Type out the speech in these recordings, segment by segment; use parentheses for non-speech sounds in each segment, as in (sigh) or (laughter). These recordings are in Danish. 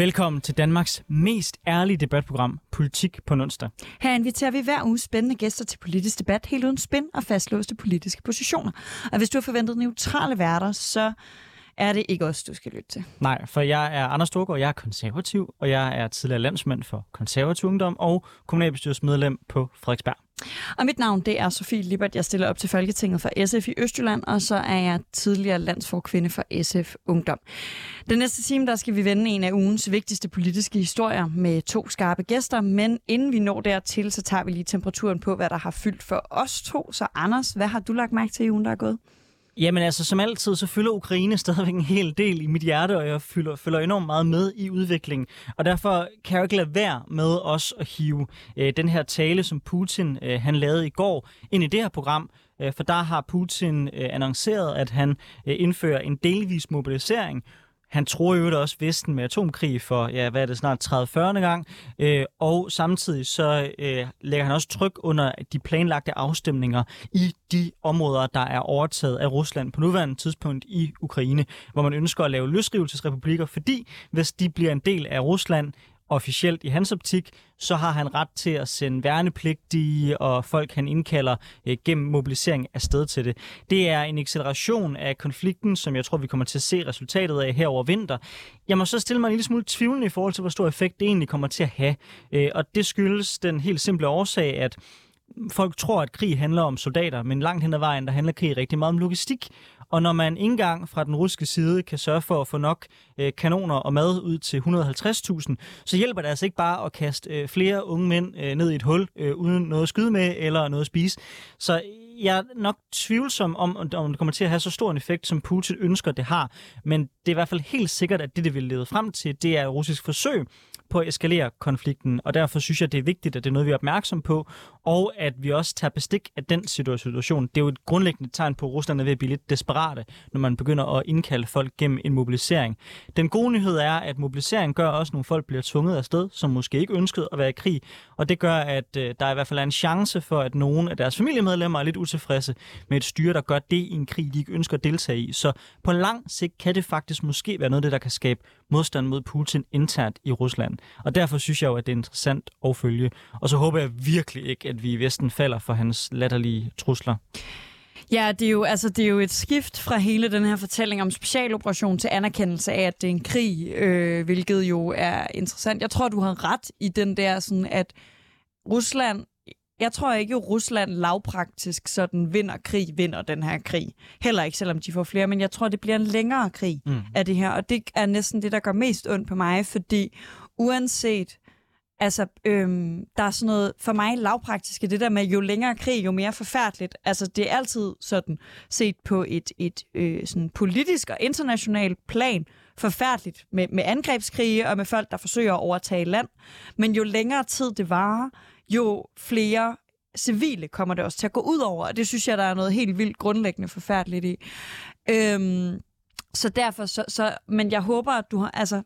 Velkommen til Danmarks mest ærlige debatprogram, Politik på onsdag. Her inviterer vi hver uge spændende gæster til politisk debat, helt uden spænd og fastlåste politiske positioner. Og hvis du har forventet neutrale værter, så er det ikke os, du skal lytte til. Nej, for jeg er Anders Storgård, jeg er konservativ, og jeg er tidligere landsmand for konservativ ungdom og kommunalbestyrelsesmedlem på Frederiksberg. Og mit navn det er Sofie Libert. Jeg stiller op til Folketinget for SF i Østjylland, og så er jeg tidligere landsforkvinde for SF Ungdom. Den næste time der skal vi vende en af ugens vigtigste politiske historier med to skarpe gæster, men inden vi når dertil, så tager vi lige temperaturen på, hvad der har fyldt for os to. Så Anders, hvad har du lagt mærke til i ugen, der er gået? Jamen altså, som altid, så fylder Ukraine stadigvæk en hel del i mit hjerte, og jeg fylder, følger enormt meget med i udviklingen. Og derfor kan jeg jo ikke lade være med os at hive øh, den her tale, som Putin øh, han lavede i går, ind i det her program, øh, for der har Putin øh, annonceret, at han øh, indfører en delvis mobilisering, han tror jo også Vesten med atomkrig for, ja, hvad er det, snart 30-40. gang. Øh, og samtidig så øh, lægger han også tryk under de planlagte afstemninger i de områder, der er overtaget af Rusland på nuværende tidspunkt i Ukraine, hvor man ønsker at lave løsrivelsesrepublikker, fordi hvis de bliver en del af Rusland, officielt i hans optik, så har han ret til at sende værnepligtige og folk, han indkalder øh, gennem mobilisering af sted til det. Det er en acceleration af konflikten, som jeg tror, vi kommer til at se resultatet af her over vinter. Jeg må så stille mig en lille smule tvivlende i forhold til, hvor stor effekt det egentlig kommer til at have. Øh, og det skyldes den helt simple årsag, at folk tror, at krig handler om soldater, men langt hen ad vejen, der handler krig rigtig meget om logistik. Og når man ikke engang fra den russiske side kan sørge for at få nok øh, kanoner og mad ud til 150.000, så hjælper det altså ikke bare at kaste øh, flere unge mænd øh, ned i et hul øh, uden noget at skyde med eller noget at spise. Så jeg er nok tvivlsom om, om det kommer til at have så stor en effekt, som Putin ønsker, det har. Men det er i hvert fald helt sikkert, at det, det vil lede frem til, det er et russisk forsøg på at eskalere konflikten, og derfor synes jeg, det er vigtigt, at det er noget, vi er opmærksom på, og at vi også tager bestik af den situation. Det er jo et grundlæggende tegn på, at Rusland er ved at blive lidt desperate, når man begynder at indkalde folk gennem en mobilisering. Den gode nyhed er, at mobilisering gør også, at nogle folk bliver tvunget afsted, som måske ikke ønskede at være i krig, og det gør, at øh, der i hvert fald er en chance for, at nogle af deres familiemedlemmer er lidt utilfredse med et styre, der gør det i en krig, de ikke ønsker at deltage i. Så på lang sigt kan det faktisk måske være noget af det, der kan skabe modstand mod Putin internt i Rusland. Og derfor synes jeg jo, at det er interessant at følge. Og så håber jeg virkelig ikke, at vi i Vesten falder for hans latterlige trusler. Ja, det er, jo, altså, det er jo et skift fra hele den her fortælling om specialoperation til anerkendelse af, at det er en krig, øh, hvilket jo er interessant. Jeg tror, du har ret i den der, sådan at Rusland jeg tror ikke, at Rusland lavpraktisk sådan vinder krig, vinder den her krig. Heller ikke, selvom de får flere, men jeg tror, det bliver en længere krig mm. af det her. Og det er næsten det, der gør mest ondt på mig, fordi uanset Altså, øhm, der er sådan noget, for mig lavpraktiske, det der med, jo længere krig, jo mere forfærdeligt. Altså, det er altid sådan, set på et, et øh, sådan politisk og internationalt plan, forfærdeligt med, med angrebskrige og med folk, der forsøger at overtage land. Men jo længere tid det varer, jo flere civile kommer det også til at gå ud over, og det synes jeg, der er noget helt vildt grundlæggende forfærdeligt i. Øhm, så derfor, så, så, men jeg håber, at du har, altså,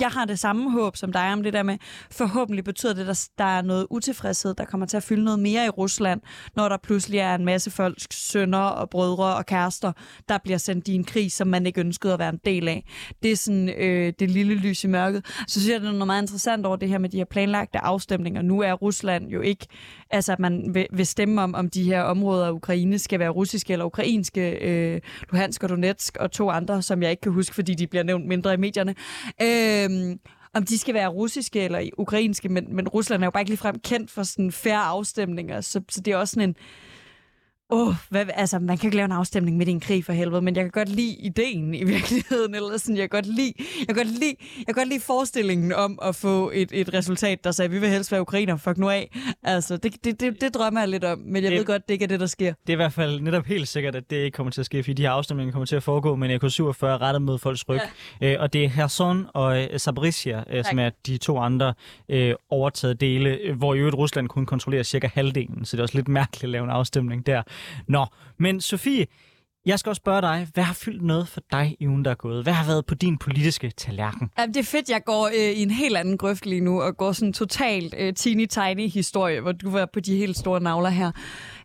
jeg har det samme håb som dig om det der med, forhåbentlig betyder det, at der, er noget utilfredshed, der kommer til at fylde noget mere i Rusland, når der pludselig er en masse folks sønner og brødre og kærester, der bliver sendt i en krig, som man ikke ønskede at være en del af. Det er sådan øh, det lille lys i mørket. Så synes jeg, det er noget meget interessant over det her med de her planlagte afstemninger. Nu er Rusland jo ikke, altså at man vil, vil stemme om, om de her områder af Ukraine skal være russiske eller ukrainske, øh, Luhansk og Donetsk og to andre, som jeg ikke kan huske, fordi de bliver nævnt mindre i medierne. Øh, øhm, om de skal være russiske eller ukrainske, men, men Rusland er jo bare ikke ligefrem kendt for sådan færre afstemninger, så, så det er også sådan en åh, oh, hvad, altså, man kan ikke lave en afstemning midt i en krig for helvede, men jeg kan godt lide ideen i (laughs) virkeligheden, eller sådan, jeg kan godt lide, jeg kan godt lide, jeg kan godt lide forestillingen om at få et, et resultat, der sagde, vi vil helst være ukrainer, fuck nu af. Altså, det, det, det, det drømmer jeg lidt om, men jeg det, ved godt, det ikke er det, der sker. Det er i hvert fald netop helt sikkert, at det ikke kommer til at ske, fordi de her afstemninger kommer til at foregå med en AK-47 rettet mod folks ryg. Ja. Øh, og det er Herson og øh, Zaporizhia, øh, som er de to andre øh, overtaget dele, øh, hvor i øvrigt Rusland kun kontrollerer cirka halvdelen, så det er også lidt mærkeligt at lave en afstemning der. Nå, men Sofie, jeg skal også spørge dig, hvad har fyldt noget for dig i ugen, der er gået? Hvad har været på din politiske tallerken? Jamen, det er fedt, jeg går øh, i en helt anden grøft lige nu, og går sådan totalt øh, teeny-tiny historie, hvor du var på de helt store navler her.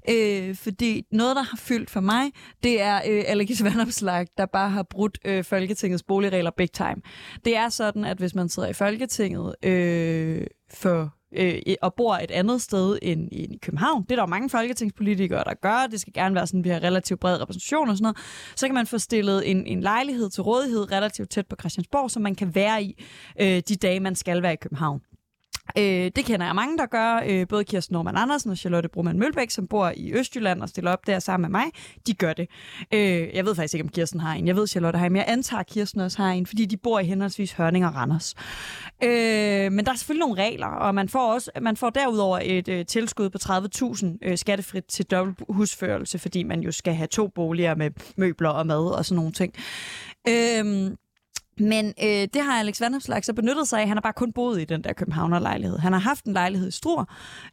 Øh, fordi noget, der har fyldt for mig, det er øh, Alex Vandopslag, der bare har brudt øh, Folketingets boligregler big time. Det er sådan, at hvis man sidder i Folketinget øh, for øh, og bor et andet sted end i København. Det er der jo mange folketingspolitikere, der gør. Det skal gerne være sådan, at vi har relativt bred repræsentation og sådan noget. Så kan man få stillet en, en lejlighed til rådighed relativt tæt på Christiansborg, som man kan være i øh, de dage, man skal være i København. Øh, det kender jeg mange, der gør. Øh, både Kirsten Norman Andersen og Charlotte Broman Mølbæk, som bor i Østjylland og stiller op der sammen med mig, de gør det. Øh, jeg ved faktisk ikke, om Kirsten har en. Jeg ved, Charlotte har en, men jeg antager, at Kirsten også har en, fordi de bor i henholdsvis Hørning og Randers. Øh, men der er selvfølgelig nogle regler, og man får, også, man får derudover et øh, tilskud på 30.000 øh, skattefrit til dobbelt husførelse, fordi man jo skal have to boliger med møbler og mad og sådan nogle ting. Øh, men øh, det har Alex Vandopslag så benyttet sig af. Han har bare kun boet i den der Københavner-lejlighed. Han har haft en lejlighed i Struer,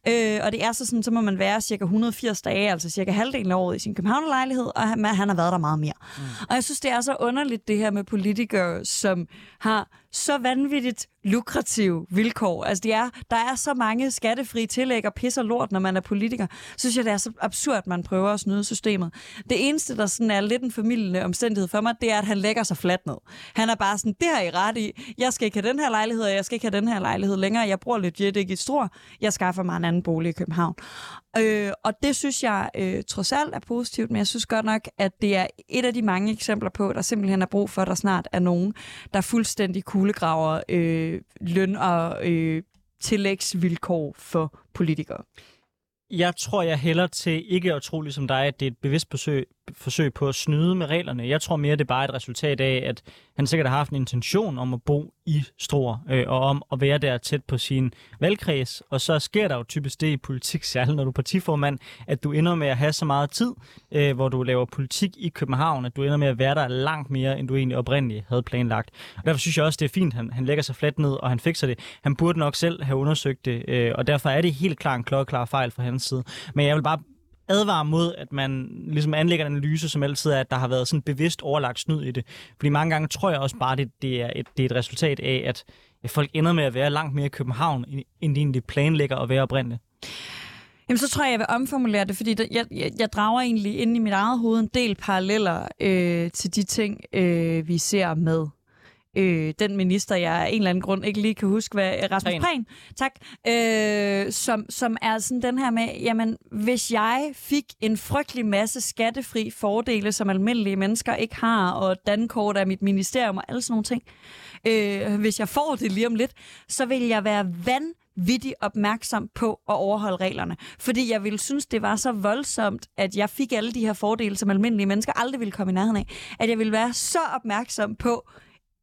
øh, og det er så sådan, så må man være cirka 180 dage, altså cirka halvdelen af året i sin Københavner-lejlighed, og han, han har været der meget mere. Mm. Og jeg synes, det er så underligt, det her med politikere, som har så vanvittigt lukrative vilkår. Altså, de er, der er så mange skattefri tillæg og pisser lort, når man er politiker. Så synes jeg, det er så absurd, at man prøver at snyde systemet. Det eneste, der sådan er lidt en familiende omstændighed for mig, det er, at han lægger sig fladt ned. Han er bare sådan, det har I ret i. Jeg skal ikke have den her lejlighed, og jeg skal ikke have den her lejlighed længere. Jeg bor legit ikke i Struer. Jeg skaffer mig en anden bolig i København. Øh, og det synes jeg øh, trods alt er positivt, men jeg synes godt nok, at det er et af de mange eksempler på, at der simpelthen er brug for, at der snart er nogen, der fuldstændig kuglegraver øh, løn- og øh, tillægsvilkår for politikere. Jeg tror, jeg hælder til ikke at tro ligesom dig, at det er et bevidst forsøg, forsøg på at snyde med reglerne. Jeg tror mere, det er bare et resultat af, at han sikkert har haft en intention om at bo i Struer, øh, og om at være der tæt på sin valgkreds. Og så sker der jo typisk det i politik, (laughs) særligt når du er partiformand, at du ender med at have så meget tid, øh, hvor du laver politik i København, at du ender med at være der langt mere, end du egentlig oprindeligt havde planlagt. Og derfor synes jeg også, det er fint, han, han lægger sig fladt ned, og han fikser det. Han burde nok selv have undersøgt det, øh, og derfor er det helt klart en klokkeklar fejl fra hans side. Men jeg vil bare advare mod, at man ligesom anlægger en analyse, som altid er, at der har været sådan bevidst overlagt snyd i det. Fordi mange gange tror jeg også bare, det, det, er, et, det er et resultat af, at folk ender med at være langt mere i København, end de egentlig planlægger at være oprindeligt. Jamen, så tror jeg, jeg vil omformulere det, fordi der, jeg, jeg, jeg drager egentlig ind i mit eget hoved en del paralleller øh, til de ting, øh, vi ser med øh, den minister, jeg af en eller anden grund ikke lige kan huske, hvad Rasmus Prehn, tak, øh, som, som er sådan den her med, jamen, hvis jeg fik en frygtelig masse skattefri fordele, som almindelige mennesker ikke har, og dankort af mit ministerium og alle sådan nogle ting, øh, hvis jeg får det lige om lidt, så vil jeg være vanvittigt opmærksom på at overholde reglerne. Fordi jeg ville synes, det var så voldsomt, at jeg fik alle de her fordele, som almindelige mennesker aldrig ville komme i nærheden af. At jeg ville være så opmærksom på,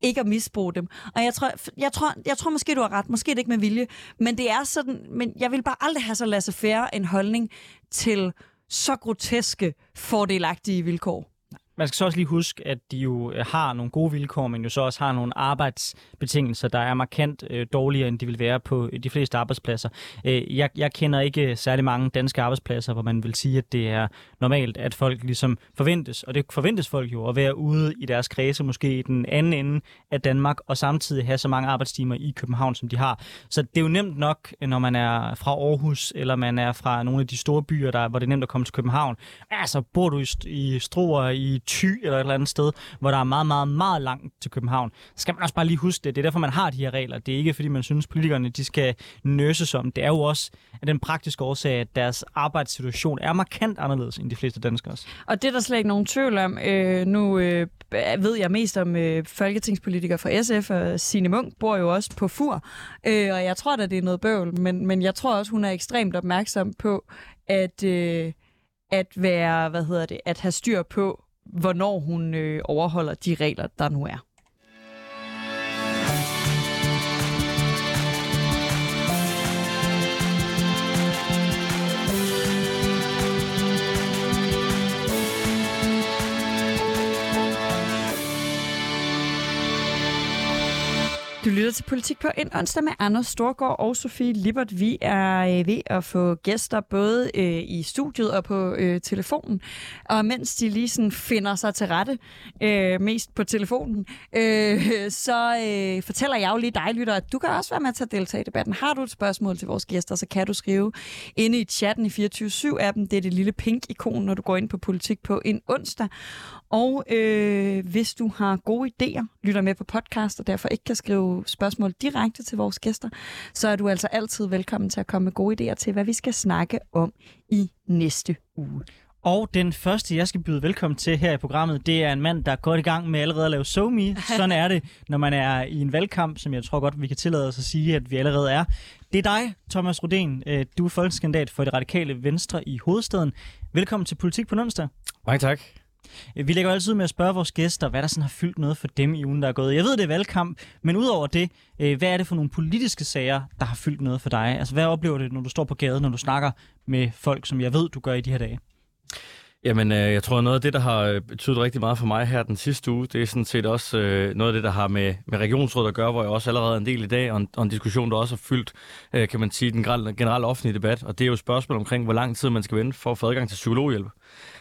ikke at misbruge dem. Og jeg tror, jeg tror, jeg tror måske, du har ret. Måske det ikke med vilje. Men det er sådan, men jeg vil bare aldrig have så laissez-faire en holdning til så groteske fordelagtige vilkår man skal så også lige huske, at de jo øh, har nogle gode vilkår, men jo så også har nogle arbejdsbetingelser, der er markant øh, dårligere, end de vil være på øh, de fleste arbejdspladser. Øh, jeg, jeg kender ikke øh, særlig mange danske arbejdspladser, hvor man vil sige, at det er normalt, at folk ligesom forventes, og det forventes folk jo, at være ude i deres kredse, måske i den anden ende af Danmark, og samtidig have så mange arbejdstimer i København, som de har. Så det er jo nemt nok, når man er fra Aarhus, eller man er fra nogle af de store byer, der, hvor det er nemt at komme til København. Altså, bor du i, i Struer, i Thy eller et eller andet sted, hvor der er meget, meget, meget langt til København, så skal man også bare lige huske det. Det er derfor, man har de her regler. Det er ikke, fordi man synes, politikerne de skal nøses om. Det er jo også af den praktiske årsag, at deres arbejdssituation er markant anderledes end de fleste danskere. Og det er der slet ikke nogen tvivl om. Øh, nu øh, ved jeg mest om øh, folketingspolitikere fra SF, og Signe Munk bor jo også på FUR, øh, og jeg tror da, det er noget bøvl, men, men jeg tror også, hun er ekstremt opmærksom på, at... Øh, at være, hvad hedder det, at have styr på, hvornår hun øh, overholder de regler, der nu er. Du lytter til Politik på en onsdag med Anders Storgård og Sofie Lippert. Vi er øh, ved at få gæster både øh, i studiet og på øh, telefonen. Og mens de lige sådan finder sig til rette, øh, mest på telefonen, øh, (laughs) så øh, fortæller jeg jo lige dig, lytter, at du kan også være med til at deltage i debatten. Har du et spørgsmål til vores gæster, så kan du skrive inde i chatten i 24-7-appen. Det er det lille pink-ikon, når du går ind på Politik på en onsdag. Og øh, hvis du har gode idéer, lytter med på podcast og derfor ikke kan skrive spørgsmål direkte til vores gæster, så er du altså altid velkommen til at komme med gode idéer til, hvad vi skal snakke om i næste uge. Og den første, jeg skal byde velkommen til her i programmet, det er en mand, der er godt i gang med allerede at lave SoMe. Sådan er det, når man er i en valgkamp, som jeg tror godt, vi kan tillade os at sige, at vi allerede er. Det er dig, Thomas Rodén. Øh, du er folkeskandidat for det radikale Venstre i hovedstaden. Velkommen til Politik på onsdag. Mange tak. Vi lægger altid med at spørge vores gæster, hvad der sådan har fyldt noget for dem i ugen, der er gået. Jeg ved, det er valgkamp, men udover det, øh, hvad er det for nogle politiske sager, der har fyldt noget for dig? Altså, hvad oplever du, når du står på gaden, når du snakker med folk, som jeg ved, du gør i de her dage? Jamen, øh, jeg tror, noget af det, der har øh, betydet rigtig meget for mig her den sidste uge, det er sådan set også øh, noget af det, der har med, med regionsrådet at gøre, hvor jeg også allerede er en del i dag, og en, og en diskussion, der også har fyldt, øh, kan man sige, den generelle offentlige debat. Og det er jo et spørgsmål omkring, hvor lang tid man skal vente for at få adgang til psykologhjælp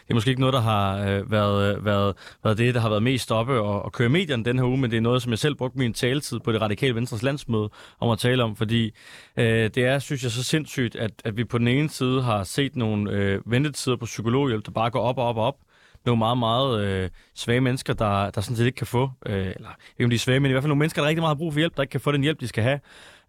det er måske ikke noget, der har øh, været, øh, været, været det, der har været mest oppe og, og køre medierne den her uge, men det er noget, som jeg selv brugte min taletid på det radikale Venstres landsmøde om at tale om, fordi øh, det er, synes jeg, så sindssygt, at, at vi på den ene side har set nogle øh, ventetider på psykologhjælp, der bare går op og op og op, nogle meget, meget øh, svage mennesker, der, der sådan set ikke kan få, øh, eller ikke om de er svage, men i hvert fald nogle mennesker, der rigtig meget har brug for hjælp, der ikke kan få den hjælp, de skal have.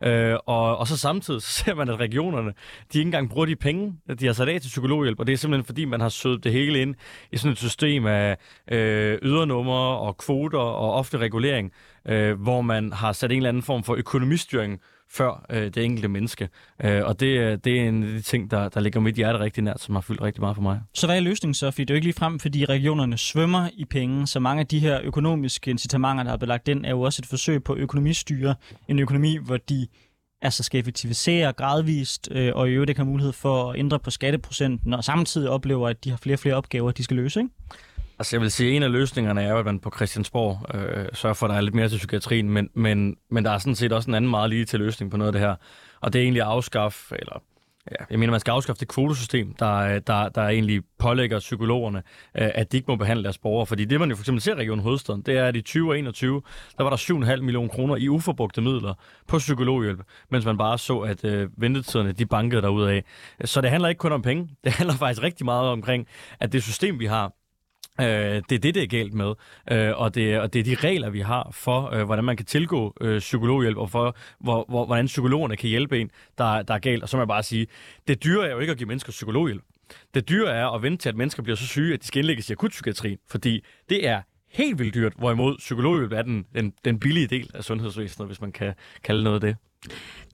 Øh, og, og så samtidig så (laughs) ser man, at regionerne, de ikke engang bruger de penge, de har sat af til psykologhjælp, og det er simpelthen fordi, man har sødt det hele ind i sådan et system af øh, ydernummer og kvoter og ofte regulering, øh, hvor man har sat en eller anden form for økonomistyring før øh, det enkelte menneske. Øh, og det, øh, det er en af de ting, der, der ligger mit hjerte rigtig nært, som har fyldt rigtig meget for mig. Så hvad er løsningen så? Fordi det er jo ikke lige frem, fordi regionerne svømmer i penge, så mange af de her økonomiske incitamenter, der er belagt ind, er jo også et forsøg på økonomistyre. En økonomi, hvor de altså skal effektivisere gradvist, øh, og i øvrigt ikke har mulighed for at ændre på skatteprocenten, og samtidig oplever, at de har flere og flere opgaver, de skal løse, ikke? Altså jeg vil sige, at en af løsningerne er jo, at man på Christiansborg øh, sørger for, at der er lidt mere til psykiatrien, men, men, men der er sådan set også en anden meget lige til løsning på noget af det her. Og det er egentlig at afskaffe, eller ja, jeg mener, man skal afskaffe det kvotesystem, der, øh, der, der egentlig pålægger psykologerne, øh, at de ikke må behandle deres borgere. Fordi det, man jo for eksempel ser i Region Hovedstaden, det er, at i 2021, der var der 7,5 millioner kroner i uforbrugte midler på psykologhjælp, mens man bare så, at øh, ventetiderne, de bankede af. Så det handler ikke kun om penge. Det handler faktisk rigtig meget omkring, at det system, vi har, Øh, det er det, det er galt med, øh, og, det, og det er de regler, vi har for, øh, hvordan man kan tilgå øh, psykologhjælp, og for, hvor, hvor, hvordan psykologerne kan hjælpe en, der, der er galt. Og så må jeg bare sige, det dyre er jo ikke at give mennesker psykologhjælp. Det dyre er at vente til, at mennesker bliver så syge, at de skal indlægges i akutpsykiatrien, fordi det er helt vildt dyrt, hvorimod psykologhjælp er den, den, den billige del af sundhedsvæsenet, hvis man kan kalde noget det.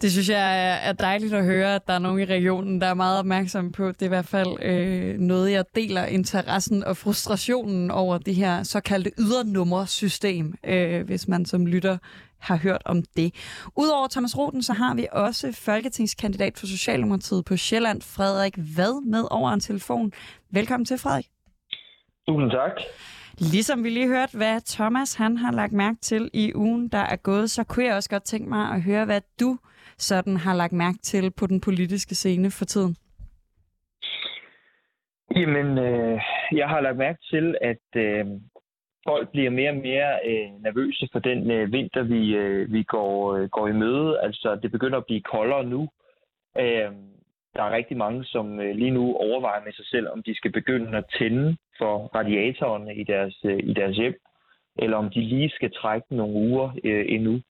Det synes jeg er dejligt at høre, at der er nogen i regionen, der er meget opmærksom på. Det er i hvert fald øh, noget, jeg deler interessen og frustrationen over det her såkaldte ydernummersystem, øh, hvis man som lytter har hørt om det. Udover Thomas Roten, så har vi også folketingskandidat for Socialdemokratiet på Sjælland, Frederik Vad, med over en telefon. Velkommen til, Frederik. Tusind tak. Ligesom vi lige hørte, hvad Thomas han har lagt mærke til i ugen, der er gået, så kunne jeg også godt tænke mig at høre, hvad du sådan har lagt mærke til på den politiske scene for tiden. Jamen, øh, jeg har lagt mærke til, at øh, folk bliver mere og mere øh, nervøse for den øh, vinter, vi, øh, vi går, øh, går i møde. Altså, det begynder at blive koldere nu. Øh, der er rigtig mange, som øh, lige nu overvejer med sig selv, om de skal begynde at tænde for radiatorerne i deres, øh, i deres hjem, eller om de lige skal trække nogle uger øh, endnu.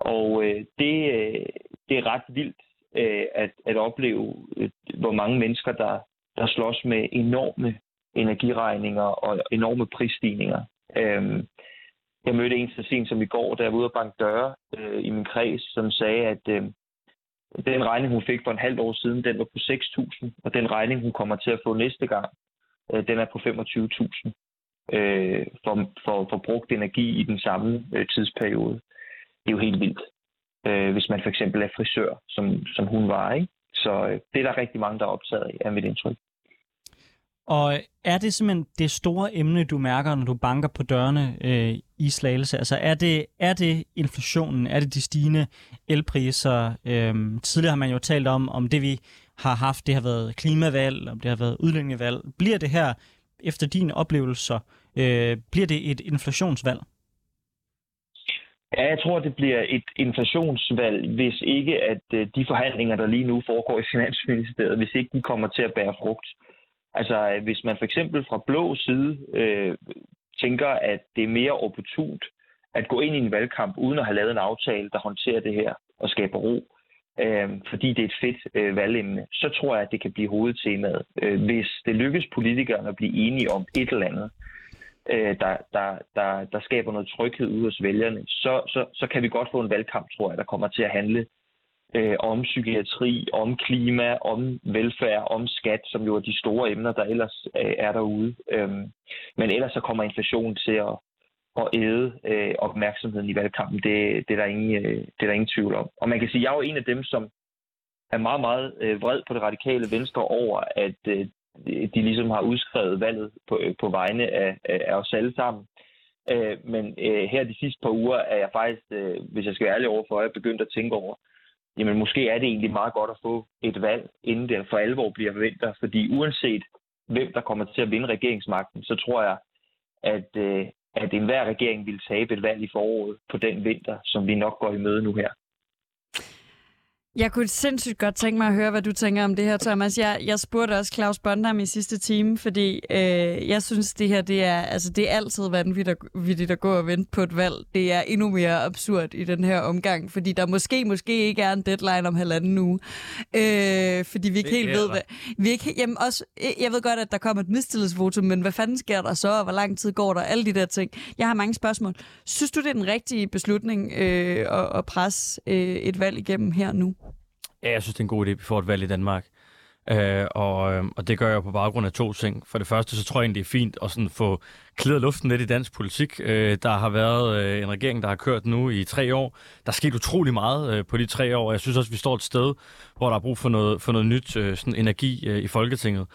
Og øh, det, øh, det er ret vildt øh, at, at opleve, øh, hvor mange mennesker, der, der slås med enorme energiregninger og enorme prisstigninger. Øh, jeg mødte en så sent som i går, da jeg var ude og banke døre øh, i min kreds, som sagde, at øh, den regning, hun fik for en halv år siden, den var på 6.000, og den regning, hun kommer til at få næste gang, øh, den er på 25.000 øh, for, for, for brugt energi i den samme øh, tidsperiode. Det er jo helt vildt, øh, hvis man for eksempel er frisør, som, som hun var. Ikke? Så øh, det er der rigtig mange, der er optaget af, er mit indtryk. Og øh, er det simpelthen det store emne, du mærker, når du banker på dørene øh, i Slagelse? Altså er det, er det inflationen? Er det de stigende elpriser? Øh, tidligere har man jo talt om, om det vi har haft, det har været klimavalg, om det har været udlændingevalg. Bliver det her, efter dine oplevelser, øh, bliver det et inflationsvalg? Ja, jeg tror, det bliver et inflationsvalg, hvis ikke at øh, de forhandlinger, der lige nu foregår i (laughs) Finansministeriet, hvis ikke de kommer til at bære frugt. Altså, øh, hvis man for eksempel fra blå side øh, tænker, at det er mere opportunt at gå ind i en valgkamp, uden at have lavet en aftale, der håndterer det her og skaber ro, øh, fordi det er et fedt øh, valgemne, så tror jeg, at det kan blive hovedtemaet. Øh, hvis det lykkes politikerne at blive enige om et eller andet, øh, der, der, der, der skaber noget tryghed ude hos vælgerne, så, så, så kan vi godt få en valgkamp, tror jeg, der kommer til at handle øh, om psykiatri, om klima, om velfærd, om skat, som jo er de store emner, der ellers øh, er derude. Øhm, men ellers så kommer inflationen til at, at æde øh, opmærksomheden i valgkampen. Det, det, er der ingen, øh, det er der ingen tvivl om. Og man kan sige, at jeg er jo en af dem, som er meget, meget øh, vred på det radikale venstre over, at øh, de ligesom har udskrevet valget på, øh, på vegne af, af os alle sammen. Øh, men øh, her de sidste par uger er jeg faktisk, øh, hvis jeg skal være ærlig overfor, jeg begyndt at tænke over, jamen måske er det egentlig meget godt at få et valg, inden det for alvor bliver vinter. Fordi uanset hvem der kommer til at vinde regeringsmagten, så tror jeg, at, øh, at enhver regering vil tabe et valg i foråret på den vinter, som vi nok går i møde nu her. Jeg kunne sindssygt godt tænke mig at høre, hvad du tænker om det her, Thomas. Jeg, jeg spurgte også Claus Bondam i sidste time, fordi øh, jeg synes, det her det er, altså, det er altid vanvittigt at gå og vente på et valg. Det er endnu mere absurd i den her omgang, fordi der måske, måske ikke er en deadline om halvanden uge. Øh, fordi vi ikke helt ved, hvad... Vi ikke, jamen også, jeg ved godt, at der kommer et mistillidsvotum, men hvad fanden sker der så, og hvor lang tid går der, alle de der ting. Jeg har mange spørgsmål. Synes du, det er den rigtige beslutning øh, at, at presse øh, et valg igennem her nu? Ja, jeg synes, det er en god idé, at vi får et valg i Danmark. Øh, og, øh, og det gør jeg på baggrund af to ting. For det første, så tror jeg egentlig, det er fint at sådan få klædet luften lidt i dansk politik. Øh, der har været øh, en regering, der har kørt nu i tre år. Der er sket utrolig meget øh, på de tre år. Jeg synes også, vi står et sted, hvor der er brug for noget, for noget nyt øh, sådan energi øh, i Folketinget.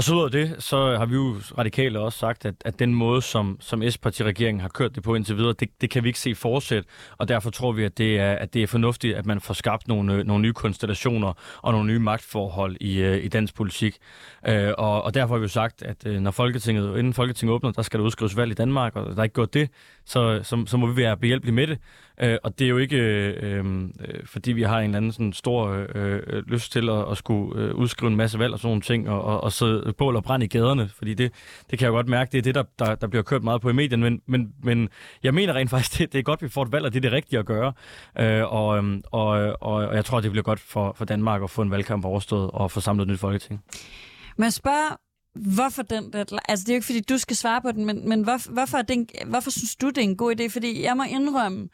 Og så ud af det, så har vi jo radikale også sagt, at, at den måde, som, som S-partiregeringen har kørt det på indtil videre, det, det kan vi ikke se fortsætte, og derfor tror vi, at det er, at det er fornuftigt, at man får skabt nogle, øh, nogle nye konstellationer og nogle nye magtforhold i, øh, i dansk politik. Øh, og, og derfor har vi jo sagt, at øh, når Folketinget, inden Folketinget åbner, der skal der udskrives valg i Danmark, og der er ikke gået det, så, så, så må vi være behjælpelige med det. Øh, og det er jo ikke, øh, øh, fordi vi har en eller anden sådan stor øh, øh, lyst til at, at skulle øh, udskrive en masse valg og sådan nogle ting, og, og, og sidde bål og brand i gaderne, fordi det, det kan jeg godt mærke, det er det, der, der, der bliver kørt meget på i medierne, men, men, men jeg mener rent faktisk, (laughs) det, det er godt, at vi får et valg, og det er det rigtige at gøre. Øh, og, øhm, og, og, og jeg tror, det bliver godt for, for Danmark at få en valgkamp overstået og få samlet et nyt folketing. Man spørger Hvorfor den deadline? Altså, det er jo ikke, fordi du skal svare på den, men, men hvorfor, hvorfor, er hvorfor synes du, det er en god idé? Fordi jeg må indrømme,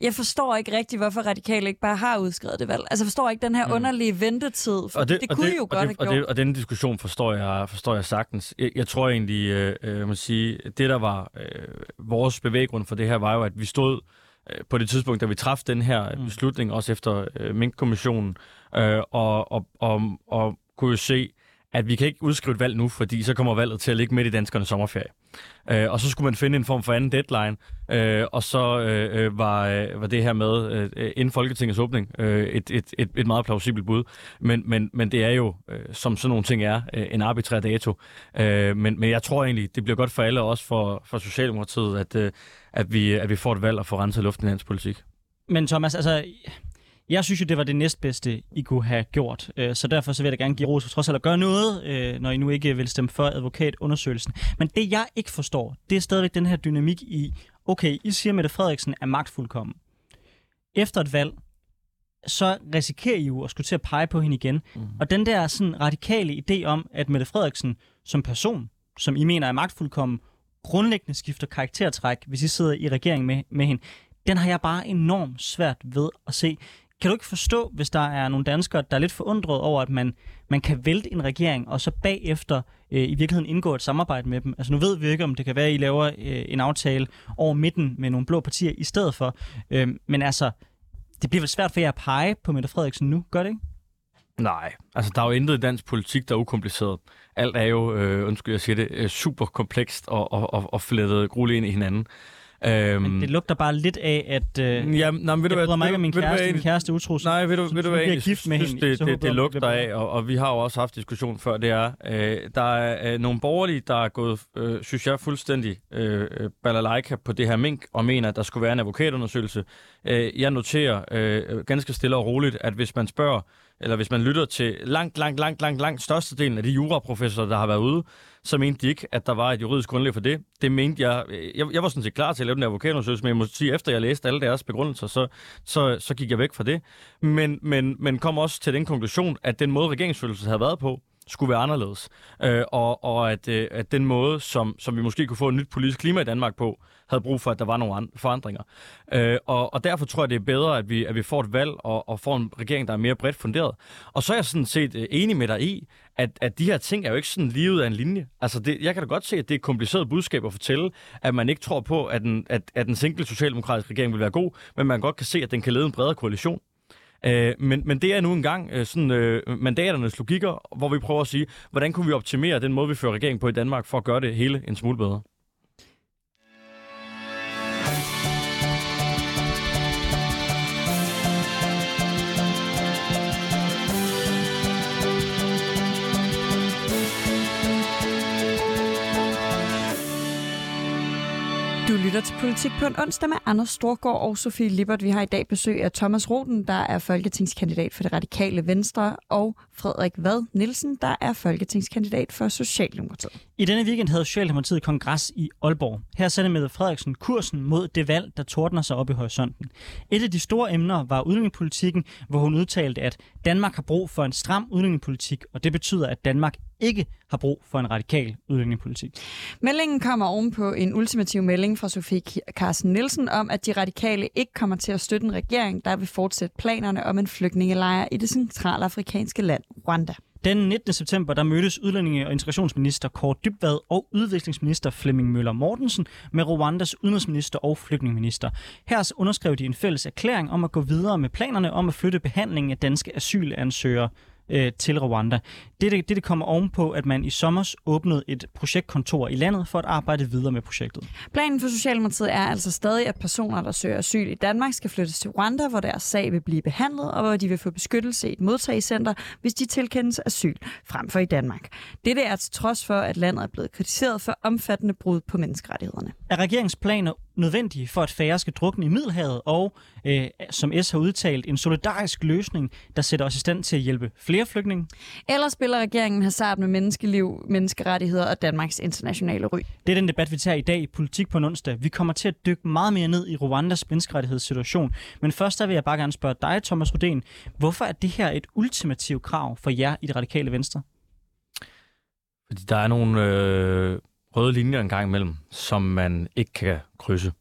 jeg forstår ikke rigtigt, hvorfor radikale ikke bare har udskrevet det valg. Altså, jeg forstår ikke den her mm. underlige ventetid, for og det, det kunne det, jo og godt det, have og gjort. Det, og den diskussion forstår jeg, forstår jeg sagtens. Jeg, jeg tror egentlig, øh, øh jeg må sige, det der var øh, vores bevæggrund for det her, var jo, at vi stod øh, på det tidspunkt, da vi træffede den her mm. beslutning, også efter øh, Mink-kommissionen, øh, og, og, og, og kunne jo se, at vi kan ikke udskrive et valg nu, fordi så kommer valget til at ligge midt i danskernes sommerferie. Øh, og så skulle man finde en form for anden deadline, øh, og så øh, øh var, øh, var det her med øh, inden Folketingets åbning øh, et, et, et, et meget plausibelt bud. Men, men, men det er jo, øh, som sådan nogle ting er, øh, en arbitrær dato. Øh, men, men jeg tror egentlig, det bliver godt for alle, og også for, for Socialdemokratiet, at, øh, at, vi, at vi får et valg og får renset luften i dansk politik. Men Thomas, altså, jeg synes jo, det var det næstbedste, I kunne have gjort. Øh, så derfor så vil jeg da gerne give ros for trods alt at gøre noget, øh, når I nu ikke vil stemme for advokatundersøgelsen. Men det, jeg ikke forstår, det er stadigvæk den her dynamik i, okay, I siger, at Mette Frederiksen er magtfuldkommen. Efter et valg, så risikerer I jo at skulle til at pege på hende igen. Mm. Og den der sådan radikale idé om, at Mette Frederiksen som person, som I mener er magtfuldkommen, grundlæggende skifter karaktertræk, hvis I sidder i regering med, med hende, den har jeg bare enormt svært ved at se. Kan du ikke forstå, hvis der er nogle danskere, der er lidt forundret over, at man, man kan vælte en regering, og så bagefter øh, i virkeligheden indgå et samarbejde med dem? Altså nu ved vi ikke, om det kan være, at I laver øh, en aftale over midten med nogle blå partier i stedet for. Øh, men altså, det bliver vel svært for jer at pege på Mette Frederiksen nu, gør det ikke? Nej, altså der er jo intet i dansk politik, der er ukompliceret. Alt er jo, øh, undskyld jeg siger det, øh, super komplekst og, og, og, og flettet grueligt ind i hinanden. Øhm, men det lugter bare lidt af, at øh, ja, nej, ved jeg bryder mig ikke om min kæreste, min kæreste utro. Nej, ved du, ved du hvad, jeg gift med synes, hende, det, det, det, jeg, lugter af, og, og vi har jo også haft diskussion før, det er, øh, der er øh, nogle borgerlige, der er gået, øh, synes jeg, fuldstændig øh, øh, balalaika på det her mink, og mener, at der skulle være en advokatundersøgelse. Øh, jeg noterer øh, ganske stille og roligt, at hvis man spørger, eller hvis man lytter til langt, langt, langt, langt, langt størstedelen af de juraprofessorer, der har været ude, så mente de ikke, at der var et juridisk grundlag for det. Det mente jeg, øh, jeg, jeg var sådan set klar til at lave den advokatundersøgelse, men jeg må sige, efter jeg læste alle deres begrundelser, så, så, så gik jeg væk fra det. Men, men, men kom også til den konklusion, at den måde, regeringsfølelsen havde været på, skulle være anderledes. Øh, og og at, øh, at den måde, som, som vi måske kunne få et nyt politisk klima i Danmark på, havde brug for, at der var nogle forandringer. Øh, og, og derfor tror jeg, det er bedre, at vi, at vi får et valg og, og får en regering, der er mere bredt funderet. Og så er jeg sådan set øh, enig med dig i, at, at de her ting er jo ikke sådan lige ud af en linje. Altså, det, jeg kan da godt se, at det er et kompliceret budskab at fortælle, at man ikke tror på, at en, at, at en single socialdemokratisk regering vil være god, men man godt kan se, at den kan lede en bredere koalition. Øh, men, men det er nu engang øh, sådan, øh, mandaternes logikker, hvor vi prøver at sige, hvordan kunne vi optimere den måde, vi fører regering på i Danmark, for at gøre det hele en smule bedre. Lytter til Politik på en onsdag med Anders Storgård og Sofie Lippert. Vi har i dag besøg af Thomas Roden, der er folketingskandidat for det radikale Venstre, og Frederik Vad Nielsen, der er folketingskandidat for Socialdemokratiet. I denne weekend havde Socialdemokratiet kongres i Aalborg. Her satte Mette Frederiksen kursen mod det valg, der tordner sig op i horisonten. Et af de store emner var udlændingepolitikken, hvor hun udtalte, at Danmark har brug for en stram udlændingepolitik, og det betyder, at Danmark ikke har brug for en radikal udlændingepolitik. Meldingen kommer ovenpå en ultimativ melding fra Sofie Carsten Nielsen om, at de radikale ikke kommer til at støtte en regering, der vil fortsætte planerne om en flygtningelejr i det centrale afrikanske land Rwanda. Den 19. september der mødtes udlændinge- og integrationsminister Kåre Dybvad og udviklingsminister Flemming Møller Mortensen med Rwandas udenrigsminister og flygtningeminister. Her underskrev de en fælles erklæring om at gå videre med planerne om at flytte behandlingen af danske asylansøgere øh, til Rwanda. Dette, dette kommer ovenpå, at man i sommer åbnede et projektkontor i landet for at arbejde videre med projektet. Planen for Socialdemokratiet er altså stadig, at personer, der søger asyl i Danmark, skal flyttes til Rwanda, hvor deres sag vil blive behandlet, og hvor de vil få beskyttelse i et modtagecenter, hvis de tilkendes asyl, frem for i Danmark. Dette er til trods for, at landet er blevet kritiseret for omfattende brud på menneskerettighederne. Er regeringsplaner nødvendige for, at færre skal drukne i Middelhavet, og øh, som S har udtalt, en solidarisk løsning, der sætter os i stand til at hjælpe flere flygtninge? Eller spiller regeringen hasard med menneskeliv, menneskerettigheder og Danmarks internationale ry? Det er den debat, vi tager i dag i Politik på en onsdag. Vi kommer til at dykke meget mere ned i Rwandas menneskerettighedssituation. Men først der vil jeg bare gerne spørge dig, Thomas Rudén. Hvorfor er det her et ultimativt krav for jer i det radikale venstre? Fordi der er nogle øh, røde linjer en gang imellem, som man ikke kan krydse.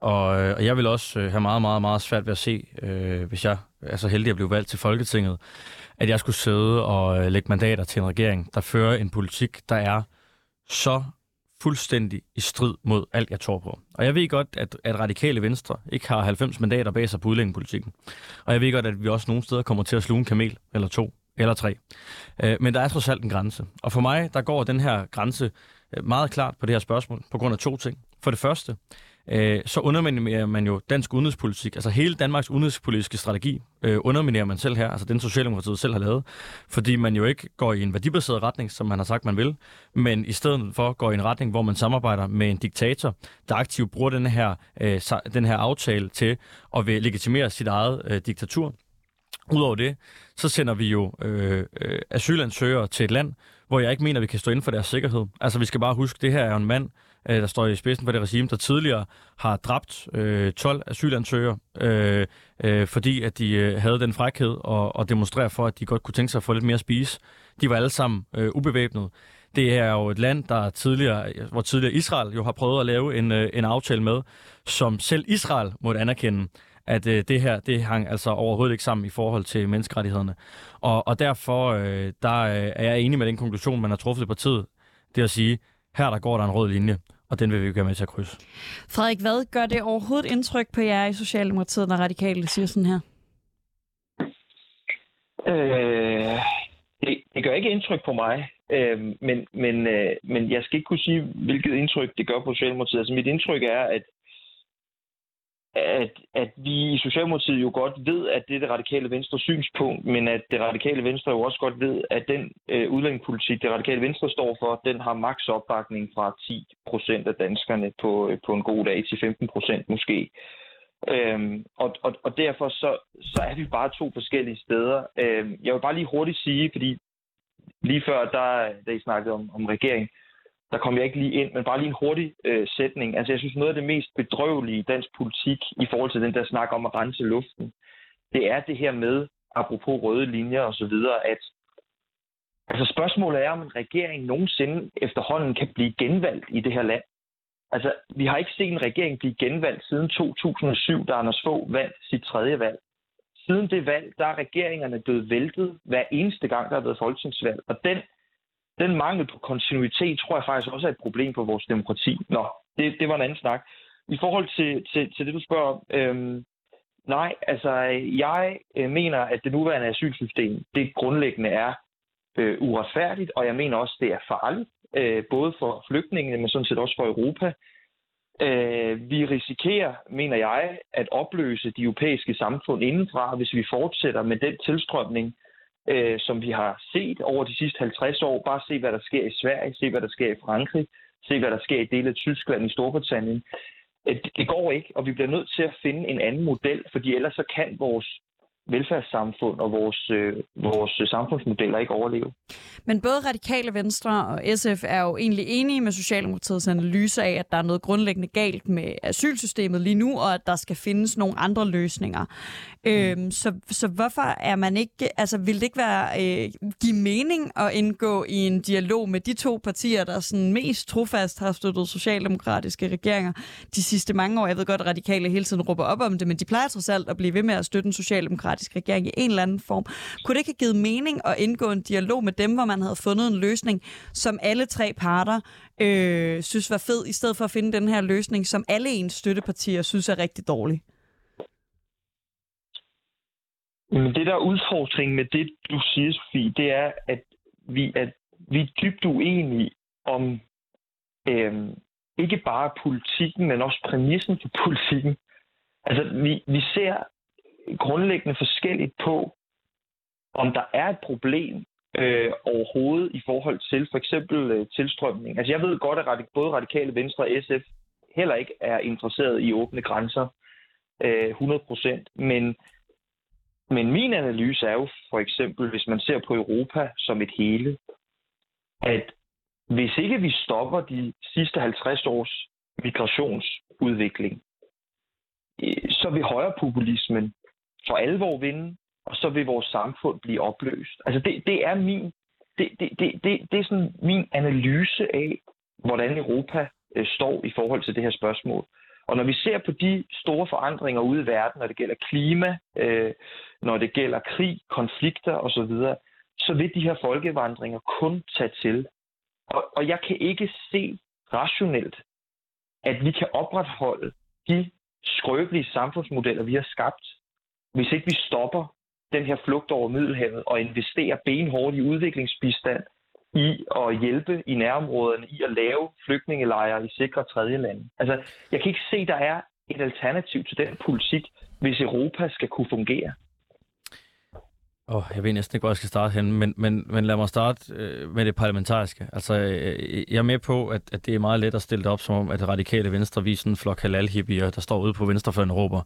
Og, øh, og jeg vil også øh, have meget, meget, meget svært ved at se, øh, hvis jeg er så heldig at blive valgt til Folketinget, at jeg skulle sidde og øh, lægge mandater til en regering, der fører en politik, der er så fuldstændig i strid mod alt, jeg tror på. Og jeg ved godt, at, at radikale venstre ikke har 90 mandater bag sig på udlændingepolitikken. Og jeg ved godt, at vi også nogle steder kommer til at sluge en kamel, eller to, eller tre. Øh, men der er trods alt en grænse. Og for mig, der går den her grænse Øh, meget klart på det her spørgsmål, på grund af to ting. For det første, øh, så underminerer man jo dansk udenrigspolitik. Altså hele Danmarks udenrigspolitiske strategi øh, underminerer man selv her, altså den Socialdemokratiet selv har lavet, fordi man jo ikke går i en værdibaseret retning, som man har sagt, man vil, men i stedet for går i en retning, hvor man samarbejder med en diktator, der aktivt bruger den her, øh, den her aftale til at legitimere sit eget øh, diktatur. Udover det, så sender vi jo øh, øh, asylansøgere til et land, hvor jeg ikke mener, vi kan stå inden for deres sikkerhed. Altså, vi skal bare huske, det her er en mand, øh, der står i spidsen for det regime, der tidligere har dræbt øh, 12 asylansøgere, øh, øh, fordi at de øh, havde den frækhed og, og demonstrere for, at de godt kunne tænke sig at få lidt mere at spise. De var alle sammen øh, ubevæbnede. Det er jo et land, der tidligere, hvor tidligere Israel jo har prøvet at lave en, øh, en aftale med, som selv Israel måtte anerkende at øh, det her det hang altså overhovedet ikke sammen i forhold til menneskerettighederne. Og, og derfor øh, der øh, er jeg enig med den konklusion, man har truffet i partiet. Det at sige, her der går der en rød linje, og den vil vi jo gøre med til at krydse. Frederik, hvad gør det overhovedet indtryk på jer i Socialdemokratiet, når radikale siger sådan her? Øh, ikke indtryk på mig, øh, men, men, øh, men jeg skal ikke kunne sige, hvilket indtryk det gør på Socialdemokratiet. Altså mit indtryk er, at at, at vi i Socialdemokratiet jo godt ved, at det er det radikale venstre synspunkt, men at det radikale venstre jo også godt ved, at den øh, udlændingepolitik, det radikale venstre står for, den har maks opbakning fra 10 procent af danskerne på, øh, på en god dag til 15 procent måske. Øhm, og, og, og derfor så, så er vi bare to forskellige steder. Øhm, jeg vil bare lige hurtigt sige, fordi lige før, der, da I snakkede om, om regering, der kom jeg ikke lige ind, men bare lige en hurtig øh, sætning. Altså jeg synes, noget af det mest bedrøvelige i dansk politik i forhold til den der snak om at rense luften, det er det her med, apropos røde linjer og så videre, at altså spørgsmålet er, om en regering nogensinde efterhånden kan blive genvalgt i det her land. Altså, vi har ikke set en regering blive genvalgt siden 2007, da Anders Fogh vandt sit tredje valg. Siden det valg, der er regeringerne blevet væltet hver eneste gang, der har været folketingsvalg. Og den den mangel på kontinuitet, tror jeg faktisk også er et problem for vores demokrati. Nå, det, det var en anden snak. I forhold til, til, til det, du spørger om, øhm, nej, altså jeg øh, mener, at det nuværende asylsystem, det grundlæggende er øh, uretfærdigt, og jeg mener også, det er farligt, øh, både for flygtningene, men sådan set også for Europa. Øh, vi risikerer, mener jeg, at opløse de europæiske samfund indenfra, hvis vi fortsætter med den tilstrømning, øh, som vi har set over de sidste 50 år. Bare se, hvad der sker i Sverige, se, hvad der sker i Frankrig, se, hvad der sker i dele af Tyskland, i Storbritannien. Øh, det går ikke, og vi bliver nødt til at finde en anden model, fordi ellers så kan vores velfærdssamfund og vores, øh, vores samfundsmodeller ikke overleve. Men både Radikale Venstre og SF er jo egentlig enige med Socialdemokratiets analyse af, at der er noget grundlæggende galt med asylsystemet lige nu, og at der skal findes nogle andre løsninger. Mm. Øhm, så, så hvorfor er man ikke, altså vil det ikke være, øh, give mening at indgå i en dialog med de to partier, der sådan mest trofast har støttet socialdemokratiske regeringer de sidste mange år? Jeg ved godt, at radikale hele tiden råber op om det, men de plejer trods alt at blive ved med at støtte en socialdemokratisk regering i en eller anden form. Kunne det ikke have givet mening at indgå en dialog med dem, hvor man havde fundet en løsning, som alle tre parter øh, synes var fed, i stedet for at finde den her løsning, som alle ens støttepartier synes er rigtig dårlig? Men det, der er udfordringen med det, du siger, Sofie, det er, at vi er, vi er dybt uenige om øh, ikke bare politikken, men også præmissen for politikken. Altså, vi, vi ser grundlæggende forskelligt på, om der er et problem øh, overhovedet i forhold til for eksempel øh, tilstrømning. Altså, jeg ved godt, at både Radikale Venstre og SF heller ikke er interesseret i åbne grænser øh, 100%, men men min analyse er jo for eksempel, hvis man ser på Europa som et hele, at hvis ikke vi stopper de sidste 50 års migrationsudvikling, øh, så vil højrepopulismen for alvor vinde, og så vil vores samfund blive opløst. Altså det, det er min det, det, det, det, det er sådan min analyse af, hvordan Europa øh, står i forhold til det her spørgsmål. Og når vi ser på de store forandringer ude i verden, når det gælder klima, øh, når det gælder krig, konflikter osv., så vil de her folkevandringer kun tage til. Og, og jeg kan ikke se rationelt, at vi kan opretholde de skrøbelige samfundsmodeller, vi har skabt, hvis ikke vi stopper den her flugt over Middelhavet og investerer benhårdt i udviklingsbistand, i at hjælpe i nærområderne, i at lave flygtningelejre i sikre tredje lande. Altså, jeg kan ikke se, at der er et alternativ til den politik, hvis Europa skal kunne fungere. Oh, jeg ved næsten ikke, hvor jeg skal starte hen, men, men, men lad mig starte øh, med det parlamentariske. Altså, øh, jeg er med på, at, at det er meget let at stille det op, som om, at det radikale venstre viser en flok halal der står ude på venstrefløjen og råber.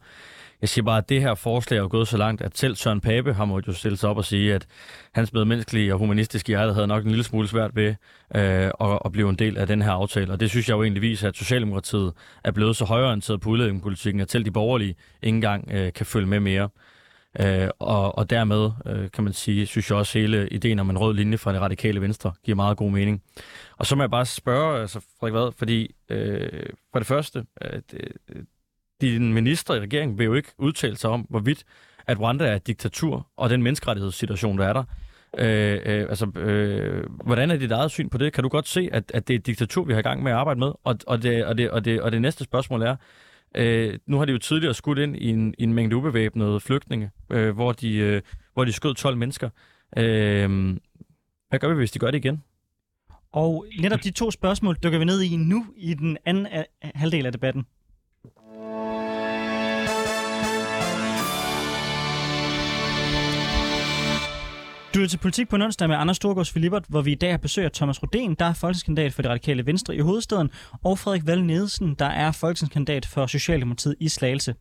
Jeg siger bare, at det her forslag er gået så langt, at selv Søren Pape har måttet jo stille sig op og sige, at hans medmenneskelige og humanistiske hjerte havde nok en lille smule svært ved øh, at, at blive en del af den her aftale. Og det synes jeg jo egentlig viser, at Socialdemokratiet er blevet så højorienteret på udlændingepolitikken, at selv de borgerlige ikke engang øh, kan følge med mere. Øh, og, og dermed, øh, kan man sige, synes jeg også, hele ideen om en rød linje fra det radikale venstre giver meget god mening. Og så må jeg bare spørge, altså Frederik Vad, fordi øh, for det første, øh, din minister i regeringen vil jo ikke udtale sig om, hvorvidt at Rwanda er et diktatur, og den menneskerettighedssituation, der er der. Øh, øh, altså, øh, hvordan er dit eget syn på det? Kan du godt se, at, at det er et diktatur, vi har i gang med at arbejde med? Og, og, det, og, det, og, det, og det næste spørgsmål er, øh, nu har de jo tidligere skudt ind i en, i en mængde ubevæbnede flygtninge, øh, hvor, de, øh, hvor de skød 12 mennesker. Øh, Hvad gør vi, hvis de gør det igen? Og netop de to spørgsmål dykker vi ned i nu i den anden øh, halvdel af debatten. Du er til Politik på onsdag med Anders Storgårds Filibert, hvor vi i dag har besøg af Thomas Rodén, der er folketingskandidat for det radikale Venstre i hovedstaden, og Frederik Val Nielsen, der er folketingskandidat for Socialdemokratiet i Slagelse.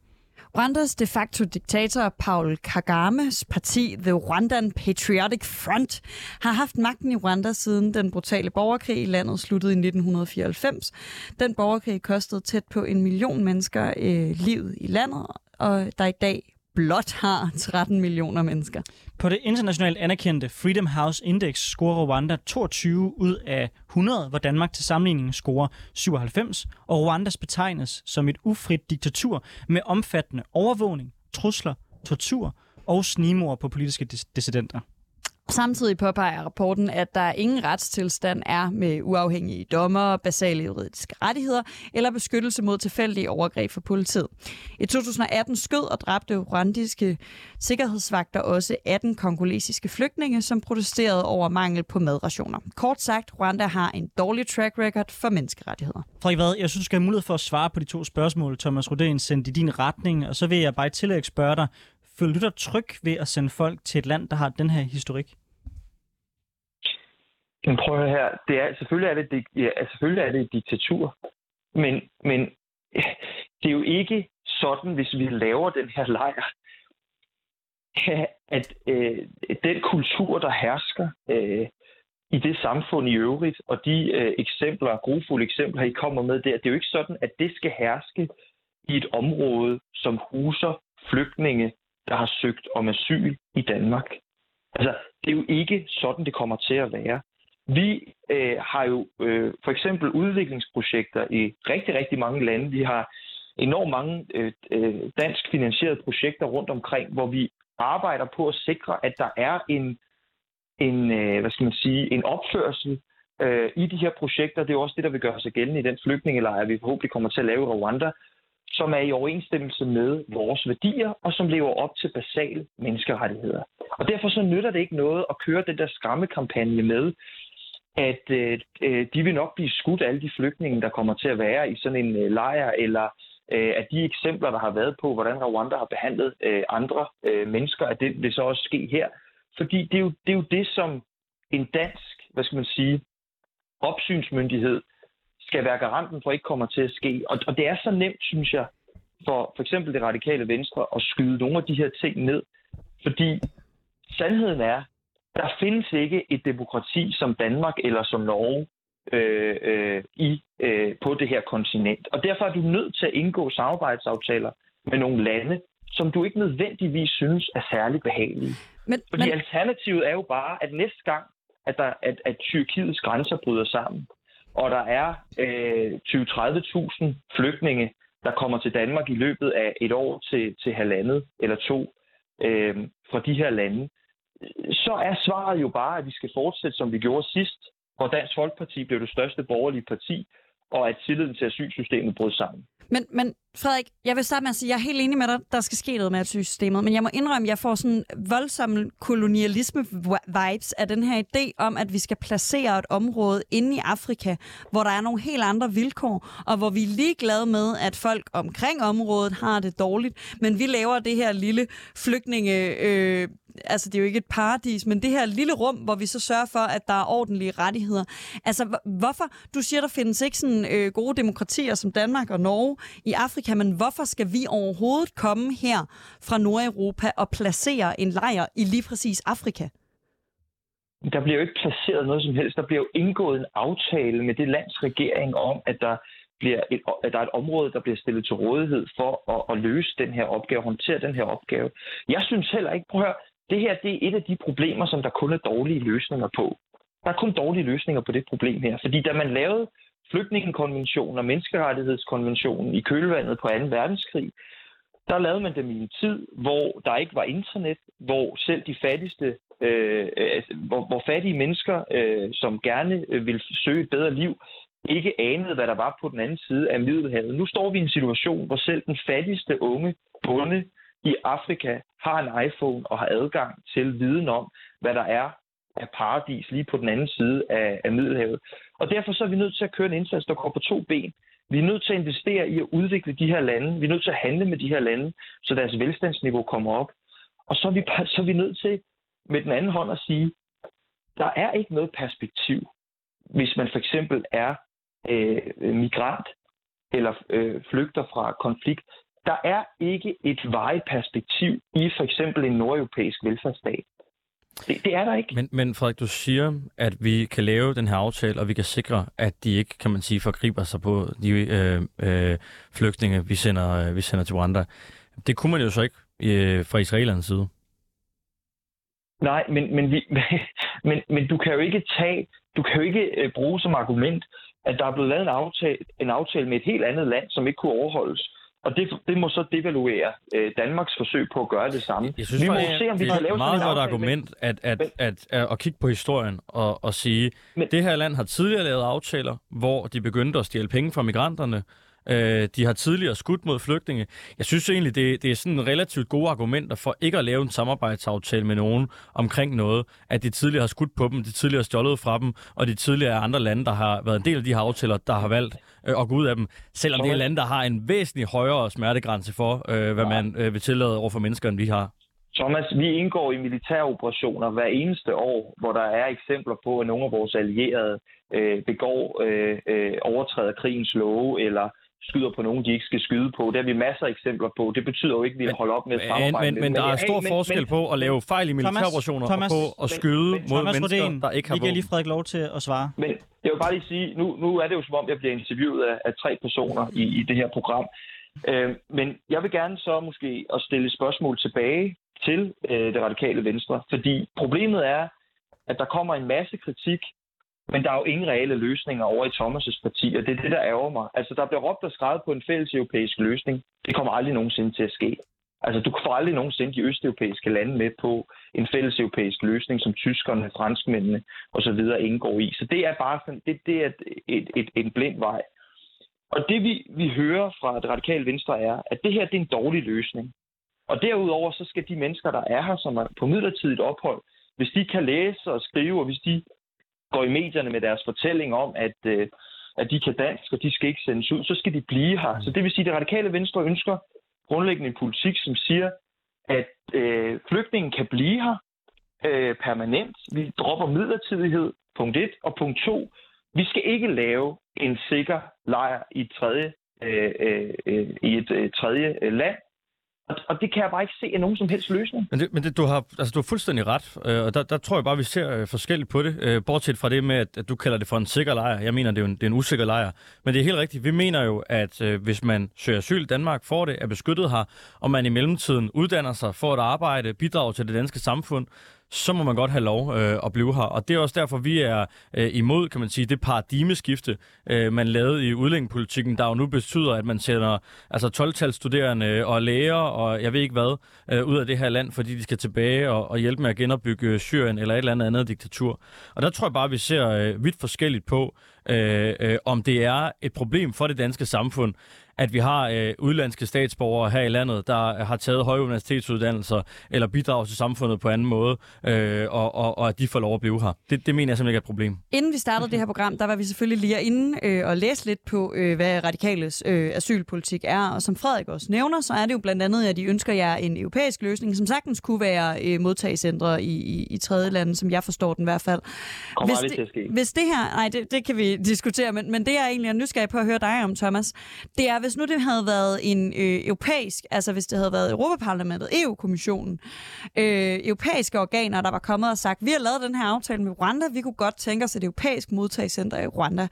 Rwandas de facto diktator Paul Kagames parti The Rwandan Patriotic Front har haft magten i Rwanda siden den brutale borgerkrig i landet sluttede i 1994. Den borgerkrig kostede tæt på en million mennesker øh, livet i landet, og der i dag blot har 13 millioner mennesker. På det internationalt anerkendte Freedom House Index scorer Rwanda 22 ud af 100, hvor Danmark til sammenligning scorer 97, og Rwandas betegnes som et ufrit diktatur med omfattende overvågning, trusler, tortur og snimor på politiske dissidenter. Samtidig påpeger rapporten, at der ingen retstilstand er med uafhængige dommer, basale juridiske rettigheder eller beskyttelse mod tilfældige overgreb fra politiet. I 2018 skød og dræbte rwandiske sikkerhedsvagter også 18 kongolesiske flygtninge, som protesterede over mangel på madrationer. Kort sagt, Rwanda har en dårlig track record for menneskerettigheder. Frederik Vad, jeg synes, du skal have mulighed for at svare på de to spørgsmål, Thomas Rodén sendte i din retning, og så vil jeg bare i tillæg spørge dig, føler du dig tryg ved at sende folk til et land, der har den her historik? Men prøv at her. Det er, selvfølgelig, er det, ja, altså, selvfølgelig er det et diktatur. Men, men (laughs) det er jo ikke sådan, hvis vi laver den her lejr, at øh, den kultur, der hersker øh, i det samfund i øvrigt, og de øh, eksempler, grufulde eksempler, I kommer med der, det er jo ikke sådan, at det skal herske i et område, som huser flygtninge, der har søgt om asyl i Danmark. Altså, det er jo ikke sådan, det kommer til at være. Vi øh, har jo øh, for eksempel udviklingsprojekter i rigtig, rigtig mange lande. Vi har enormt mange øh, øh, dansk finansierede projekter rundt omkring, hvor vi arbejder på at sikre, at der er en, en øh, hvad skal man sige, en opførsel øh, i de her projekter. Det er også det, der vil gøre sig gældende i den flygtningelejr, vi forhåbentlig kommer til at lave i Rwanda, som er i overensstemmelse med vores værdier, og som lever op til basale menneskerettigheder. Og derfor så nytter det ikke noget at køre den der skræmmekampagne med, at øh, øh, de vil nok blive skudt, alle de flygtninge, der kommer til at være i sådan en øh, lejr, eller øh, at de eksempler, der har været på, hvordan Rwanda har behandlet øh, andre øh, mennesker, at det vil så også ske her. Fordi det er, jo, det er jo det, som en dansk, hvad skal man sige, opsynsmyndighed skal være garanten for ikke kommer til at ske. Og, og det er så nemt, synes jeg, for for eksempel det radikale venstre at skyde nogle af de her ting ned. Fordi sandheden er, der findes ikke et demokrati som Danmark eller som Norge øh, øh, i øh, på det her kontinent. Og derfor er du nødt til at indgå samarbejdsaftaler med nogle lande, som du ikke nødvendigvis synes er særlig behagelige. Men, Fordi men... alternativet er jo bare, at næste gang, at, der, at, at Tyrkiets grænser bryder sammen, og der er øh, 20-30.000 flygtninge, der kommer til Danmark i løbet af et år til, til halvandet eller to øh, fra de her lande, så er svaret jo bare, at vi skal fortsætte, som vi gjorde sidst, hvor Dansk Folkeparti blev det største borgerlige parti, og at tilliden til asylsystemet brød sammen. Men, men Frederik, jeg vil starte med at sige, at jeg er helt enig med dig, der skal ske noget med asylsystemet, men jeg må indrømme, at jeg får sådan voldsomme kolonialisme-vibes af den her idé om, at vi skal placere et område inde i Afrika, hvor der er nogle helt andre vilkår, og hvor vi er ligeglade med, at folk omkring området har det dårligt, men vi laver det her lille flygtninge... Øh, altså det er jo ikke et paradis, men det her lille rum, hvor vi så sørger for, at der er ordentlige rettigheder. Altså hvorfor? Du siger, der findes ikke sådan øh, gode demokratier som Danmark og Norge i Afrika, men hvorfor skal vi overhovedet komme her fra Nordeuropa og placere en lejr i lige præcis Afrika? Der bliver jo ikke placeret noget som helst. Der bliver jo indgået en aftale med det lands regering om, at der bliver et, at der er et område, der bliver stillet til rådighed for at, at løse den her opgave, håndtere den her opgave. Jeg synes heller ikke, prøv at høre, det her det er et af de problemer, som der kun er dårlige løsninger på. Der er kun dårlige løsninger på det problem her. Fordi da man lavede flygtningekonventionen og menneskerettighedskonventionen i kølvandet på 2. verdenskrig, der lavede man dem i en tid, hvor der ikke var internet, hvor selv de fattigste, øh, altså, hvor, hvor fattige mennesker, øh, som gerne øh, ville vil søge et bedre liv, ikke anede, hvad der var på den anden side af Middelhavet. Nu står vi i en situation, hvor selv den fattigste unge bonde i Afrika har en iPhone og har adgang til viden om, hvad der er af paradis lige på den anden side af, af Middelhavet. Og derfor så er vi nødt til at køre en indsats, der går på to ben. Vi er nødt til at investere i at udvikle de her lande. Vi er nødt til at handle med de her lande, så deres velstandsniveau kommer op. Og så er vi, bare, så er vi nødt til med den anden hånd at sige, der er ikke noget perspektiv, hvis man for eksempel er øh, migrant eller øh, flygter fra konflikt. Der er ikke et vejeperspektiv perspektiv i for eksempel en nordeuropæisk velfærdsstat. Det, det er der ikke. Men, men Frederik, du siger, at vi kan lave den her aftale, og vi kan sikre, at de ikke, kan man sige, forgriber sig på de øh, øh, flygtninge, vi sender, øh, vi sender til Rwanda. Det kunne man jo så ikke øh, fra israelernes side. Nej, men, men, vi, (laughs) men, men du kan jo ikke tage, du kan jo ikke øh, bruge som argument, at der er blevet lavet en aftale, en aftale med et helt andet land, som ikke kunne overholdes. Og det, det må så devaluere øh, Danmarks forsøg på at gøre det samme. Jeg synes, vi må se, om vi kan lave et meget godt argument at, at, men, at, at, at kigge på historien og, og sige, men, det her land har tidligere lavet aftaler, hvor de begyndte at stjæle penge fra migranterne, Øh, de har tidligere skudt mod flygtninge. Jeg synes egentlig, det, det er sådan relativt gode argumenter for ikke at lave en samarbejdsaftale med nogen omkring noget, at de tidligere har skudt på dem, de tidligere har stjålet fra dem, og de tidligere er andre lande, der har været en del af de her aftaler, der har valgt øh, at gå ud af dem, selvom det er lande, der har en væsentlig højere smertegrænse for, øh, hvad man øh, vil tillade over for mennesker, end vi har. Thomas, vi indgår i militære operationer hver eneste år, hvor der er eksempler på, at nogle af vores allierede øh, begår, øh, øh, overtræder krigens love, eller skyder på nogen, de ikke skal skyde på. Det har vi masser af eksempler på. Det betyder jo ikke, at vi holder op med at samarbejde. Men, men, men der er stor hey, forskel men, på at lave fejl i militæroperationer og på at skyde men, mod Thomas mennesker, Rodin, der ikke har våben. Vi giver lige Frederik lov til at svare. Men jeg vil bare lige sige, nu, nu er det jo som om, jeg bliver interviewet af, af tre personer i, i det her program. Øh, men jeg vil gerne så måske at stille spørgsmål tilbage til øh, det radikale venstre, fordi problemet er, at der kommer en masse kritik men der er jo ingen reelle løsninger over i Thomas' parti, og det er det, der ærger mig. Altså, der bliver råbt og skrevet på en fælles europæisk løsning. Det kommer aldrig nogensinde til at ske. Altså, du får aldrig nogensinde de østeuropæiske lande med på en fælles europæisk løsning, som tyskerne, franskmændene osv. indgår i. Så det er bare sådan, det, det er et, et, et, en blind vej. Og det vi, vi hører fra det radikale venstre er, at det her det er en dårlig løsning. Og derudover så skal de mennesker, der er her, som er på midlertidigt ophold, hvis de kan læse og skrive, og hvis de går i medierne med deres fortælling om, at, øh, at de kan dansk, og de skal ikke sendes ud, så skal de blive her. Så det vil sige, at det radikale venstre ønsker grundlæggende en politik, som siger, at øh, flygtningen kan blive her øh, permanent. Vi dropper midlertidighed, punkt 1. Og punkt 2, vi skal ikke lave en sikker lejr i et tredje, øh, øh, øh i et øh, tredje øh, land, og det kan jeg bare ikke se er nogen som helst løsning. Men, det, men det, du, har, altså, du har fuldstændig ret, øh, og der, der tror jeg bare, vi ser øh, forskelligt på det. Øh, bortset fra det med, at, at du kalder det for en sikker lejr. Jeg mener, det er, en, det er en usikker lejr. Men det er helt rigtigt. Vi mener jo, at øh, hvis man søger asyl i Danmark, får det, er beskyttet her, og man i mellemtiden uddanner sig, får et arbejde, bidrager til det danske samfund, så må man godt have lov øh, at blive her. Og det er også derfor, vi er øh, imod, kan man sige, det paradigmeskifte, øh, man lavede i udlændingepolitikken, der jo nu betyder, at man sender altså 12 studerende øh, og læger og jeg ved ikke hvad, øh, ud af det her land, fordi de skal tilbage og, og hjælpe med at genopbygge øh, Syrien eller et eller andet andet diktatur. Og der tror jeg bare, vi ser øh, vidt forskelligt på, øh, øh, om det er et problem for det danske samfund, at vi har øh, udlandske statsborgere her i landet, der har taget høje universitetsuddannelser eller bidrager til samfundet på anden måde, øh, og, og, og at de får lov at blive her. Det, det mener jeg simpelthen ikke er et problem. Inden vi startede det her program, der var vi selvfølgelig lige inde øh, og læse lidt på, øh, hvad radikales øh, asylpolitik er. Og som Frederik også nævner, så er det jo blandt andet, at de ønsker jer en europæisk løsning, som sagtens kunne være øh, modtagecentre i, i, i tredje lande, som jeg forstår den i hvert fald. Kommer hvis det, til at ske. Hvis det her, nej, det, det kan vi diskutere, men, men det jeg egentlig er nysgerrig på at høre dig om, Thomas, det er, hvis nu det havde været en øh, europæisk, altså hvis det havde været Europaparlamentet, EU-kommissionen, øh, europæiske organer, der var kommet og sagt, vi har lavet den her aftale med Rwanda, vi kunne godt tænke os et europæisk modtagscenter i Rwanda.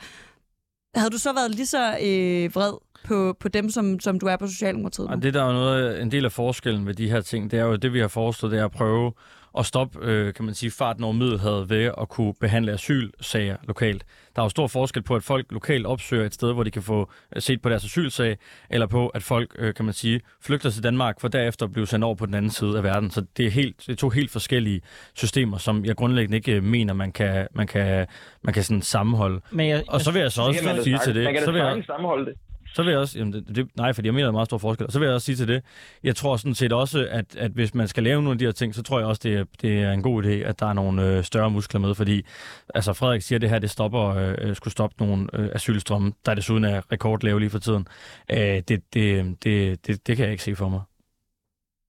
Havde du så været lige så øh, vred på, på dem, som, som du er på Socialdemokratiet? Og det der er noget, en del af forskellen ved de her ting, det er jo det, vi har foreslået, det er at prøve at stoppe, øh, kan man sige, farten over Middelhavet ved at kunne behandle asylsager lokalt. Der er jo stor forskel på, at folk lokalt opsøger et sted, hvor de kan få øh, set på deres asylsag, eller på, at folk, øh, kan man sige, flygter til Danmark for derefter at blive sendt over på den anden side af verden. Så det er, helt, det er to helt forskellige systemer, som jeg grundlæggende ikke øh, mener, man kan, man kan, man kan sådan sammenholde. Men jeg, og så vil jeg så også sige til det... Man kan så vil jeg, sammenholde det så vil jeg også, jamen det, det, nej, fordi jeg mener, der er meget stor forskel. Og så vil jeg også sige til det, jeg tror sådan set også, at, at hvis man skal lave nogle af de her ting, så tror jeg også, det er, det er en god idé, at der er nogle øh, større muskler med, fordi altså Frederik siger, at det her, det stopper, øh, øh, skulle stoppe nogle øh, asylstrømme, der desuden er rekordlave lige for tiden. Øh, det, det, det, det, det kan jeg ikke se for mig.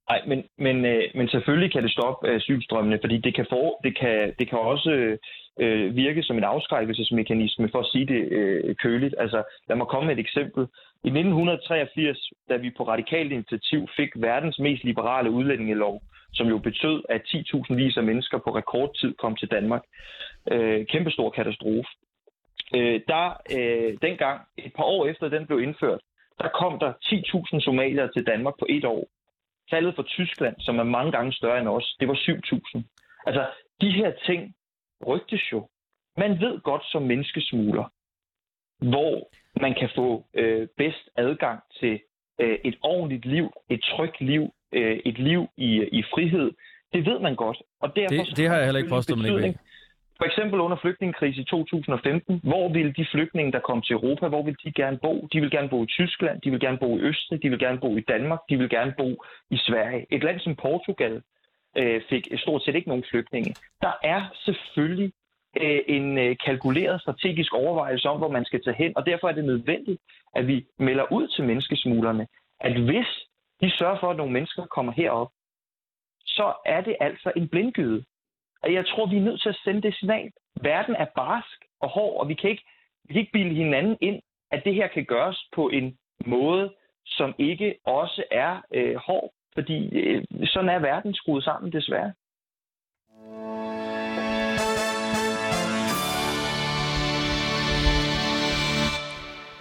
Nej, men, men, øh, men selvfølgelig kan det stoppe øh, asylstrømmene, fordi det kan, for, det kan, det kan også øh, Øh, virke som en afskrækkelsesmekanisme, for at sige det øh, køligt. Altså, lad mig komme med et eksempel. I 1983, da vi på radikalt initiativ fik verdens mest liberale udlændingelov, som jo betød, at 10.000 vis af mennesker på rekordtid kom til Danmark. Øh, kæmpestor katastrofe. Øh, der, øh, dengang, et par år efter den blev indført, der kom der 10.000 somalier til Danmark på et år. Tallet for Tyskland, som er mange gange større end os, det var 7.000. Altså, de her ting rygtes jo. Man ved godt som menneskesmugler, hvor man kan få øh, bedst adgang til øh, et ordentligt liv, et trygt liv, øh, et liv i, i frihed. Det ved man godt. Og derfor det, det har jeg heller ikke påstået, man ikke ved. For eksempel under flygtningekrisen i 2015, hvor ville de flygtninge, der kom til Europa, hvor ville de gerne bo? De vil gerne bo i Tyskland, de vil gerne bo i Østrig, de vil gerne bo i Danmark, de vil gerne bo i Sverige. Et land som Portugal øh, fik stort set ikke nogen flygtninge. Der er selvfølgelig øh, en øh, kalkuleret strategisk overvejelse om, hvor man skal tage hen, og derfor er det nødvendigt, at vi melder ud til menneskesmuglerne, at hvis de sørger for, at nogle mennesker kommer herop, så er det altså en blindgyde. Og jeg tror, vi er nødt til at sende det signal. Verden er barsk og hård, og vi kan ikke, vi kan ikke bilde hinanden ind, at det her kan gøres på en måde, som ikke også er øh, hård. Fordi øh, sådan er verden skruet sammen, desværre.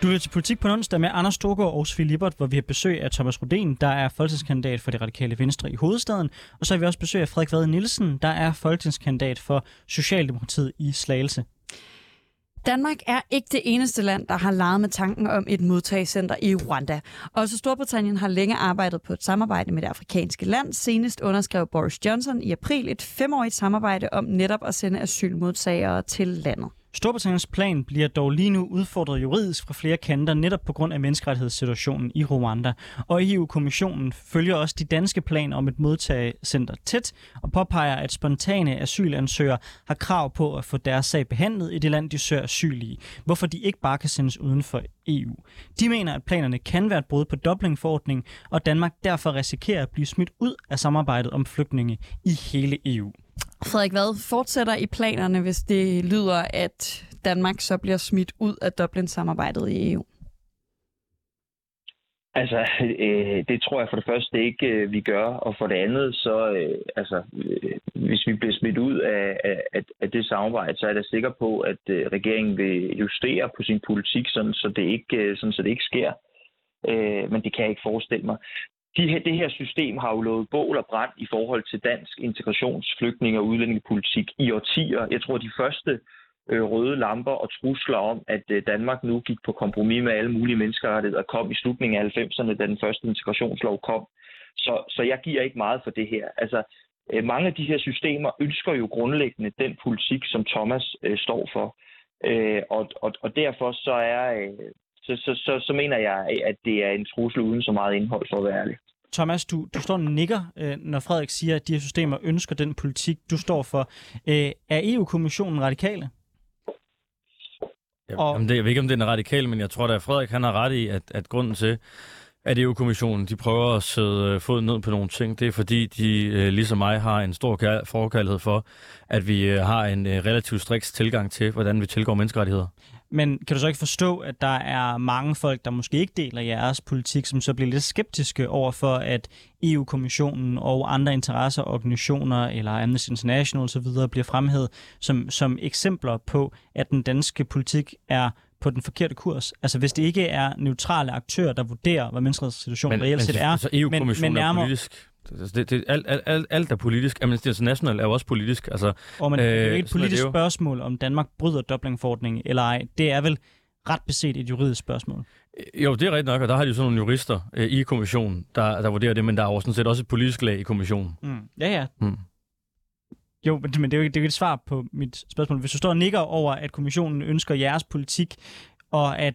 Du vil til politik på onsdag med Anders Storgård og Sofie Libert, hvor vi har besøg af Thomas Rodin, der er folketingskandidat for det radikale venstre i hovedstaden. Og så har vi også besøg af Frederik Vade Nielsen, der er folketingskandidat for Socialdemokratiet i Slagelse. Danmark er ikke det eneste land, der har leget med tanken om et modtagecenter i Rwanda. Også Storbritannien har længe arbejdet på et samarbejde med det afrikanske land. Senest underskrev Boris Johnson i april et femårigt samarbejde om netop at sende asylmodtagere til landet. Storbritanniens plan bliver dog lige nu udfordret juridisk fra flere kanter, netop på grund af menneskerettighedssituationen i Rwanda. Og EU-kommissionen følger også de danske planer om et modtagecenter tæt, og påpeger, at spontane asylansøgere har krav på at få deres sag behandlet i det land, de søger asyl i, hvorfor de ikke bare kan sendes uden for EU. De mener, at planerne kan være et brud på Dublin-forordningen, og Danmark derfor risikerer at blive smidt ud af samarbejdet om flygtninge i hele EU. Frederik Vad fortsætter i planerne, hvis det lyder, at Danmark så bliver smidt ud af Dublin-samarbejdet i EU? Altså, øh, det tror jeg for det første ikke, øh, vi gør. Og for det andet, så øh, altså, øh, hvis vi bliver smidt ud af, af, af det samarbejde, så er jeg sikker på, at øh, regeringen vil justere på sin politik, sådan, så, det ikke, øh, sådan, så det ikke sker. Øh, men det kan jeg ikke forestille mig de her, det her system har jo lovet bål og brand i forhold til dansk integrations-, flygtninge- og udlændingepolitik i årtier. Jeg tror, de første øh, røde lamper og trusler om, at øh, Danmark nu gik på kompromis med alle mulige menneskerettigheder, kom i slutningen af 90'erne, da den første integrationslov kom. Så, så jeg giver ikke meget for det her. Altså, øh, mange af de her systemer ønsker jo grundlæggende den politik, som Thomas øh, står for. Øh, og, og, og derfor så er, øh, så, så, så, så mener jeg, at det er en trussel uden så meget indhold, for at være ærlig. Thomas, du, du står og nikker, øh, når Frederik siger, at de her systemer ønsker den politik, du står for. Øh, er EU-kommissionen radikale? Jeg, og... jamen det, jeg ved ikke, om det er radikal, men jeg tror da, at Frederik han har ret i, at, at grunden til, at EU-kommissionen de prøver at sætte øh, foden ned på nogle ting, det er fordi, de ligesom mig har en stor forkærlighed for, at vi har en relativt striks tilgang til, hvordan vi tilgår menneskerettigheder. Men kan du så ikke forstå, at der er mange folk, der måske ikke deler jeres politik, som så bliver lidt skeptiske over for, at EU-kommissionen og andre interesseorganisationer eller Amnesty International osv. bliver fremhævet som, som eksempler på, at den danske politik er på den forkerte kurs. Altså hvis det ikke er neutrale aktører, der vurderer, hvad menneskerettighedssituationen reelt set er. EU-kommissionen men, men nærmere, er politisk. Det, det, alt, alt, alt, alt er politisk. Amnesty International er jo også politisk. Altså, og men, øh, det er jo ikke et politisk spørgsmål, om Danmark bryder Dublin-forordningen eller ej. Det er vel ret beset et juridisk spørgsmål. Øh, jo, det er rigtigt nok, og der har de jo sådan nogle jurister øh, i kommissionen, der, der vurderer det, men der er jo sådan set også et politisk lag i kommissionen. Mm. Ja, ja. Mm. Jo, men det er jo, ikke, det er jo ikke et svar på mit spørgsmål. Hvis du står og nikker over, at kommissionen ønsker jeres politik og at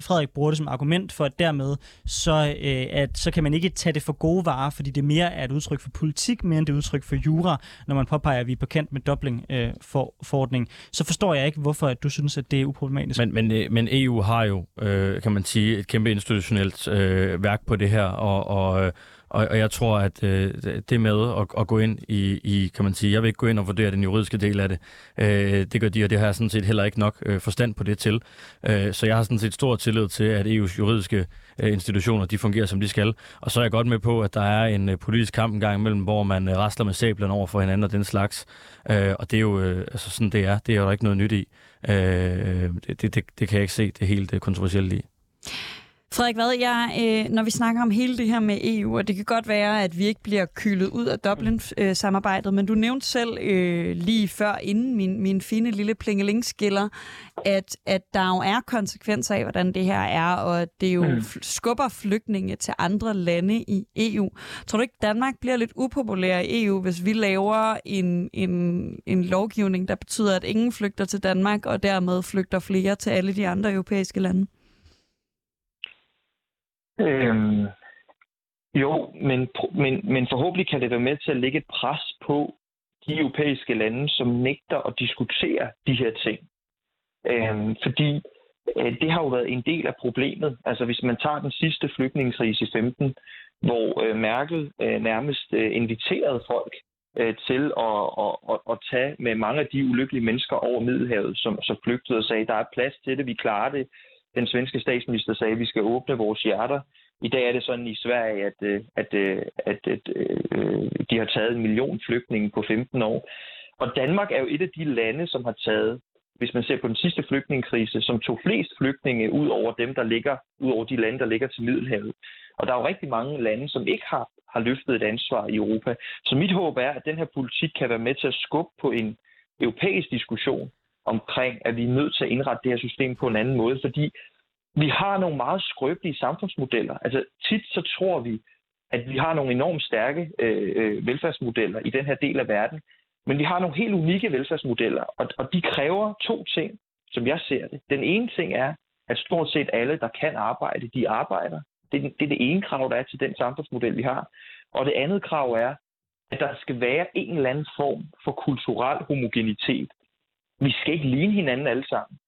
Frederik bruger det som argument for, at dermed så, øh, at, så kan man ikke tage det for gode varer, fordi det mere er et udtryk for politik, mere end det er et udtryk for jura, når man påpeger, at vi er på kant med Dublin-forordningen. Øh, for, så forstår jeg ikke, hvorfor at du synes, at det er uproblematisk. Men, men, øh, men EU har jo, øh, kan man sige, et kæmpe institutionelt øh, værk på det her, og, og øh, og, og jeg tror, at øh, det med at, at gå ind i, i, kan man sige, jeg vil ikke gå ind og vurdere den juridiske del af det. Øh, det gør de, og det har jeg sådan set heller ikke nok øh, forstand på det til. Øh, så jeg har sådan set stor tillid til, at EU's juridiske øh, institutioner, de fungerer som de skal. Og så er jeg godt med på, at der er en øh, politisk kamp engang imellem, hvor man øh, rasler med sablerne over for hinanden og den slags. Øh, og det er jo øh, altså sådan, det er. Det er jo der ikke noget nyt i. Øh, det, det, det, det kan jeg ikke se det helt øh, kontroversielle i. Frederik hvad, jeg, øh, når vi snakker om hele det her med EU, og det kan godt være, at vi ikke bliver kylet ud af Dublin-samarbejdet, men du nævnte selv øh, lige før, inden min, min fine lille plingelingskiller, at, at der jo er konsekvenser af, hvordan det her er, og at det jo mm. skubber flygtninge til andre lande i EU. Tror du ikke, Danmark bliver lidt upopulær i EU, hvis vi laver en, en, en lovgivning, der betyder, at ingen flygter til Danmark, og dermed flygter flere til alle de andre europæiske lande? Øhm, jo, men, men, men forhåbentlig kan det være med til at lægge et pres på de europæiske lande, som nægter at diskutere de her ting. Øhm, fordi øh, det har jo været en del af problemet. Altså hvis man tager den sidste flygtningekrise i 15, hvor øh, Merkel øh, nærmest øh, inviterede folk øh, til at, at, at, at tage med mange af de ulykkelige mennesker over Middelhavet, som så flygtede og sagde, der er plads til det, vi klarer det, den svenske statsminister sagde, at vi skal åbne vores hjerter. I dag er det sådan i Sverige, at, øh, øh, at, at, at, at de har taget en million flygtninge på 15 år. Og Danmark er jo et af de lande, som har taget, hvis man ser på den sidste flygtningekrise, som tog flest flygtninge ud over dem, der ligger, ud over de lande, der ligger til Middelhavet. Og der er jo rigtig mange lande, som ikke har, har løftet et ansvar i Europa. Så mit håb er, at den her politik kan være med til at skubbe på en europæisk diskussion omkring, at vi er nødt til at indrette det her system på en anden måde, fordi vi har nogle meget skrøbelige samfundsmodeller. Altså tit så tror vi, at vi har nogle enormt stærke øh, øh, velfærdsmodeller i den her del af verden, men vi har nogle helt unikke velfærdsmodeller, og, og de kræver to ting, som jeg ser det. Den ene ting er, at stort set alle, der kan arbejde, de arbejder. Det er, det er det ene krav, der er til den samfundsmodel, vi har. Og det andet krav er, at der skal være en eller anden form for kulturel homogenitet. Vi skal ikke ligne hinanden alle sammen.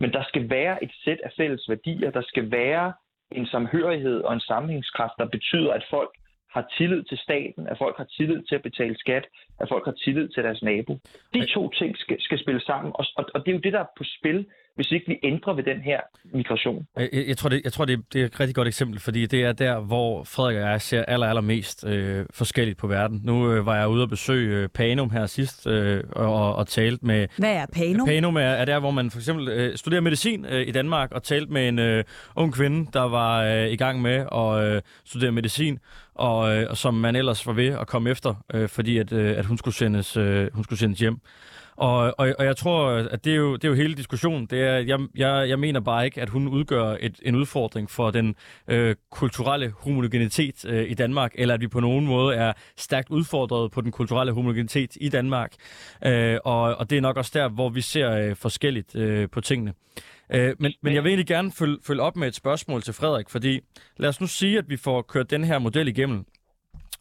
Men der skal være et sæt af fælles værdier. Der skal være en samhørighed og en sammenhængskraft, der betyder, at folk har tillid til staten, at folk har tillid til at betale skat, at folk har tillid til deres nabo. De to ting skal, skal spille sammen, og, og, og det er jo det, der er på spil hvis ikke vi ændrer ved den her migration. Jeg, jeg tror, det, jeg tror det, det er et rigtig godt eksempel, fordi det er der, hvor Frederik og jeg ser aller, aller mest øh, forskelligt på verden. Nu øh, var jeg ude og besøge øh, Panum her sidst øh, og, og talte med... Hvad er Panum? Panum er, er der, hvor man for eksempel øh, studerer medicin øh, i Danmark og talte med en øh, ung kvinde, der var øh, i gang med at øh, studere medicin, og, øh, som man ellers var ved at komme efter, øh, fordi at, øh, at hun, skulle sendes, øh, hun skulle sendes hjem. Og, og, og jeg tror, at det er jo, det er jo hele diskussionen. Det er, jeg, jeg, jeg mener bare ikke, at hun udgør et, en udfordring for den øh, kulturelle homogenitet øh, i Danmark, eller at vi på nogen måde er stærkt udfordret på den kulturelle homogenitet i Danmark. Øh, og, og det er nok også der, hvor vi ser øh, forskelligt øh, på tingene. Øh, men, men jeg vil egentlig gerne følge, følge op med et spørgsmål til Frederik, fordi lad os nu sige, at vi får kørt den her model igennem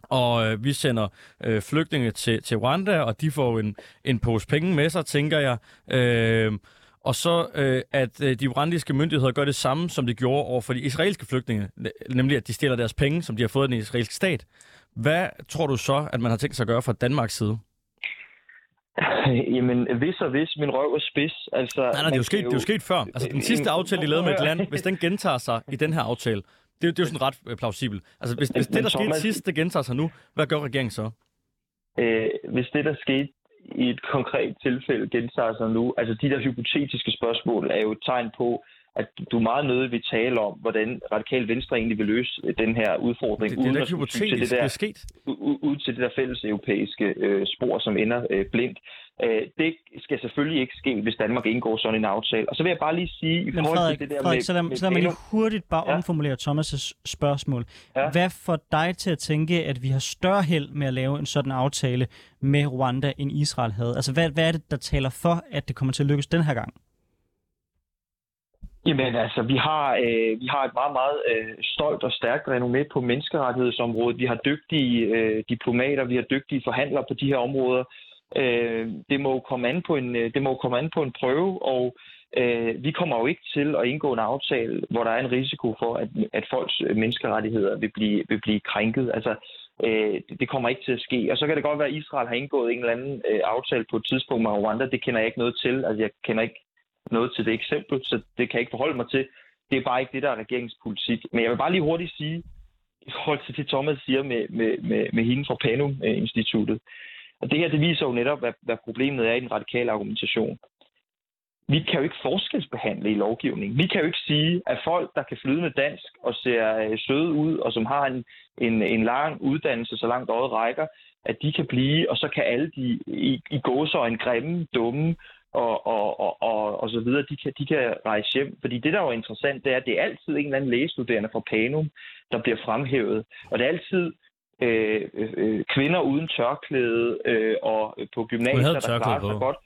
og øh, vi sender øh, flygtninge til, til Rwanda, og de får en, en pose penge med sig, tænker jeg. Øh, og så øh, at øh, de rwandiske myndigheder gør det samme, som de gjorde over for de israelske flygtninge, nemlig at de stjæler deres penge, som de har fået af den israelske stat. Hvad tror du så, at man har tænkt sig at gøre fra Danmarks side? (laughs) Jamen, hvis og hvis, min røv er spids. Altså, nej, nej, det er jo sket, jo... det er jo sket før. Altså, den sidste (laughs) aftale, de lavede med et land, hvis den gentager sig i den her aftale, det, det er jo sådan ret øh, plausibelt. Altså, hvis, hvis det, der skete sidst, det gentager sig nu, hvad gør regeringen så? Øh, hvis det, der skete i et konkret tilfælde, gentager sig nu, altså de der hypotetiske spørgsmål er jo et tegn på, at du meget nødig vil tale om, hvordan radikal venstre egentlig vil løse den her udfordring. Det, det er ikke hypotetisk, til det, der, det er sket. Ud til det der fælles europæiske øh, spor, som ender øh, blindt. Øh, det skal selvfølgelig ikke ske, hvis Danmark indgår sådan en aftale. Og så vil jeg bare lige sige... Men Frederik, til det der Frederik med, så lad, med, så lad mig lige hurtigt bare ja. omformulere Thomas' spørgsmål. Ja. Hvad får dig til at tænke, at vi har større held med at lave en sådan aftale med Rwanda, end Israel havde? Altså, hvad, hvad er det, der taler for, at det kommer til at lykkes den her gang? Jamen altså, vi har, øh, vi har et meget, meget øh, stolt og stærkt renommé på menneskerettighedsområdet. Vi har dygtige øh, diplomater, vi har dygtige forhandlere på de her områder. Øh, det må komme an på en, øh, det må komme an på en prøve, og øh, vi kommer jo ikke til at indgå en aftale, hvor der er en risiko for, at, at folks menneskerettigheder vil blive, vil blive krænket. Altså, øh, det kommer ikke til at ske. Og så kan det godt være, at Israel har indgået en eller anden øh, aftale på et tidspunkt med Rwanda. Det kender jeg ikke noget til. Altså, jeg kender ikke noget til det eksempel, så det kan jeg ikke forholde mig til. Det er bare ikke det, der er regeringspolitik. Men jeg vil bare lige hurtigt sige, i forhold til det, Thomas siger med, med, med, med hende fra Panum-instituttet. Og det her, det viser jo netop, hvad, hvad problemet er i den radikale argumentation. Vi kan jo ikke forskelsbehandle i lovgivningen. Vi kan jo ikke sige, at folk, der kan flydende dansk og ser øh, søde ud, og som har en, en, en lang uddannelse, så langt øjet rækker, at de kan blive, og så kan alle de i, i gåsøjne grimme, dumme og, og, og, og, og så videre, de kan, de kan rejse hjem. Fordi det, der er jo interessant, det er, at det er altid en eller anden lægestuderende fra Panum, der bliver fremhævet. Og det er altid øh, øh, kvinder uden tørklæde øh, og på gymnasier, der klarer sig godt,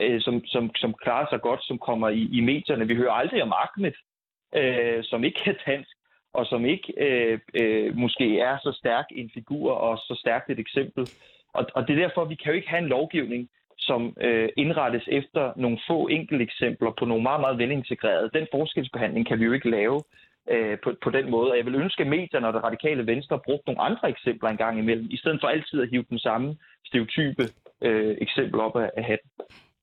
øh, som, som, som klarer sig godt, som kommer i, i medierne. Vi hører aldrig om Ahmed, øh, som ikke er dansk, og som ikke øh, øh, måske er så stærk en figur og så stærkt et eksempel. Og, og det er derfor, vi kan jo ikke have en lovgivning, som øh, indrettes efter nogle få enkelte eksempler på nogle meget, meget velintegrerede. Den forskelsbehandling kan vi jo ikke lave øh, på, på den måde. Og jeg vil ønske, at medierne og det radikale venstre brugte nogle andre eksempler en gang imellem, i stedet for altid at hive den samme stereotype øh, eksempel op af, af hatten.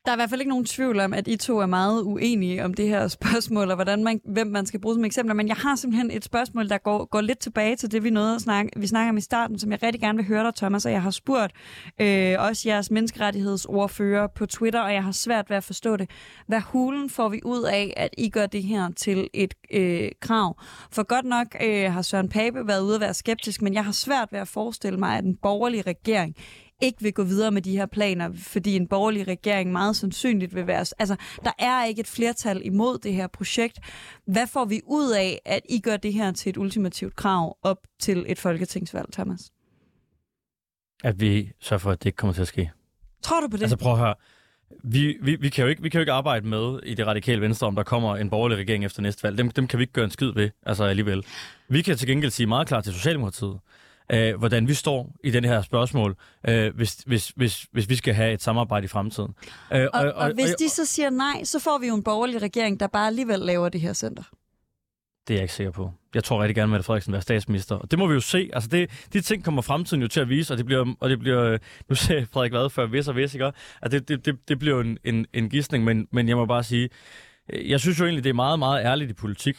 Der er i hvert fald ikke nogen tvivl om, at I to er meget uenige om det her spørgsmål, og hvordan man, hvem man skal bruge som eksempler. Men jeg har simpelthen et spørgsmål, der går, går lidt tilbage til det, vi nåede at snakke, vi snakker om i starten, som jeg rigtig gerne vil høre dig, Thomas. Og jeg har spurgt øh, også jeres menneskerettighedsordfører på Twitter, og jeg har svært ved at forstå det. Hvad hulen får vi ud af, at I gør det her til et øh, krav? For godt nok øh, har Søren Pape været ude at være skeptisk, men jeg har svært ved at forestille mig, at en borgerlig regering ikke vil gå videre med de her planer, fordi en borgerlig regering meget sandsynligt vil være... Altså, der er ikke et flertal imod det her projekt. Hvad får vi ud af, at I gør det her til et ultimativt krav op til et folketingsvalg, Thomas? At vi sørger for, at det ikke kommer til at ske. Tror du på det? Altså prøv at høre. Vi, vi, vi, kan jo ikke, vi kan jo ikke arbejde med i det radikale venstre, om der kommer en borgerlig regering efter næste valg. Dem, dem kan vi ikke gøre en skid ved, altså alligevel. Vi kan til gengæld sige meget klart til Socialdemokratiet, øh, hvordan vi står i den her spørgsmål, øh, hvis, hvis, hvis, hvis vi skal have et samarbejde i fremtiden. Øh, og, og, og hvis de så siger nej, så får vi jo en borgerlig regering, der bare alligevel laver det her center. Det er jeg ikke sikker på. Jeg tror rigtig gerne, at Frederiksen være statsminister. Og det må vi jo se. Altså det, de ting kommer fremtiden jo til at vise, og det bliver, og det bliver nu ser Frederik Vad før vis og vis, ikke? At det, det, det, det bliver jo en, en, en gidsning, men, men jeg må bare sige, jeg synes jo egentlig, det er meget, meget ærligt i politik,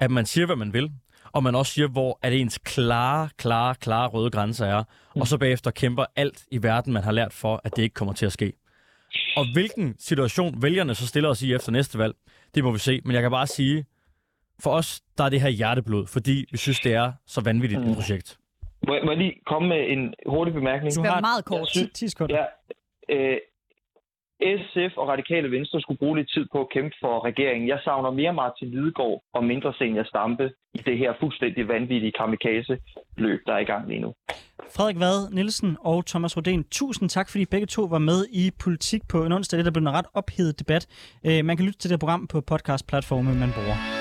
at man siger, hvad man vil, og man også siger, hvor er det ens klare, klare, klare røde grænser er, mm. og så bagefter kæmper alt i verden, man har lært for, at det ikke kommer til at ske. Og hvilken situation vælgerne så stiller os i efter næste valg, det må vi se. Men jeg kan bare sige, for os, der er det her hjerteblod, fordi vi synes, det er så vanvittigt mm. et projekt. Må jeg, må jeg lige komme med en hurtig bemærkning? Du har meget kort. 10 sekunder. Ja, øh, SF og Radikale Venstre skulle bruge lidt tid på at kæmpe for regeringen. Jeg savner mere Martin Lidegaard og mindre Senior Stampe i det her fuldstændig vanvittige kamikaze-løb, der er i gang lige nu. Frederik Vad Nielsen og Thomas Rodén, tusind tak, fordi begge to var med i Politik på en onsdag. Det der blev en ret ophedet debat. Øh, man kan lytte til det program på podcastplatformen, man bruger.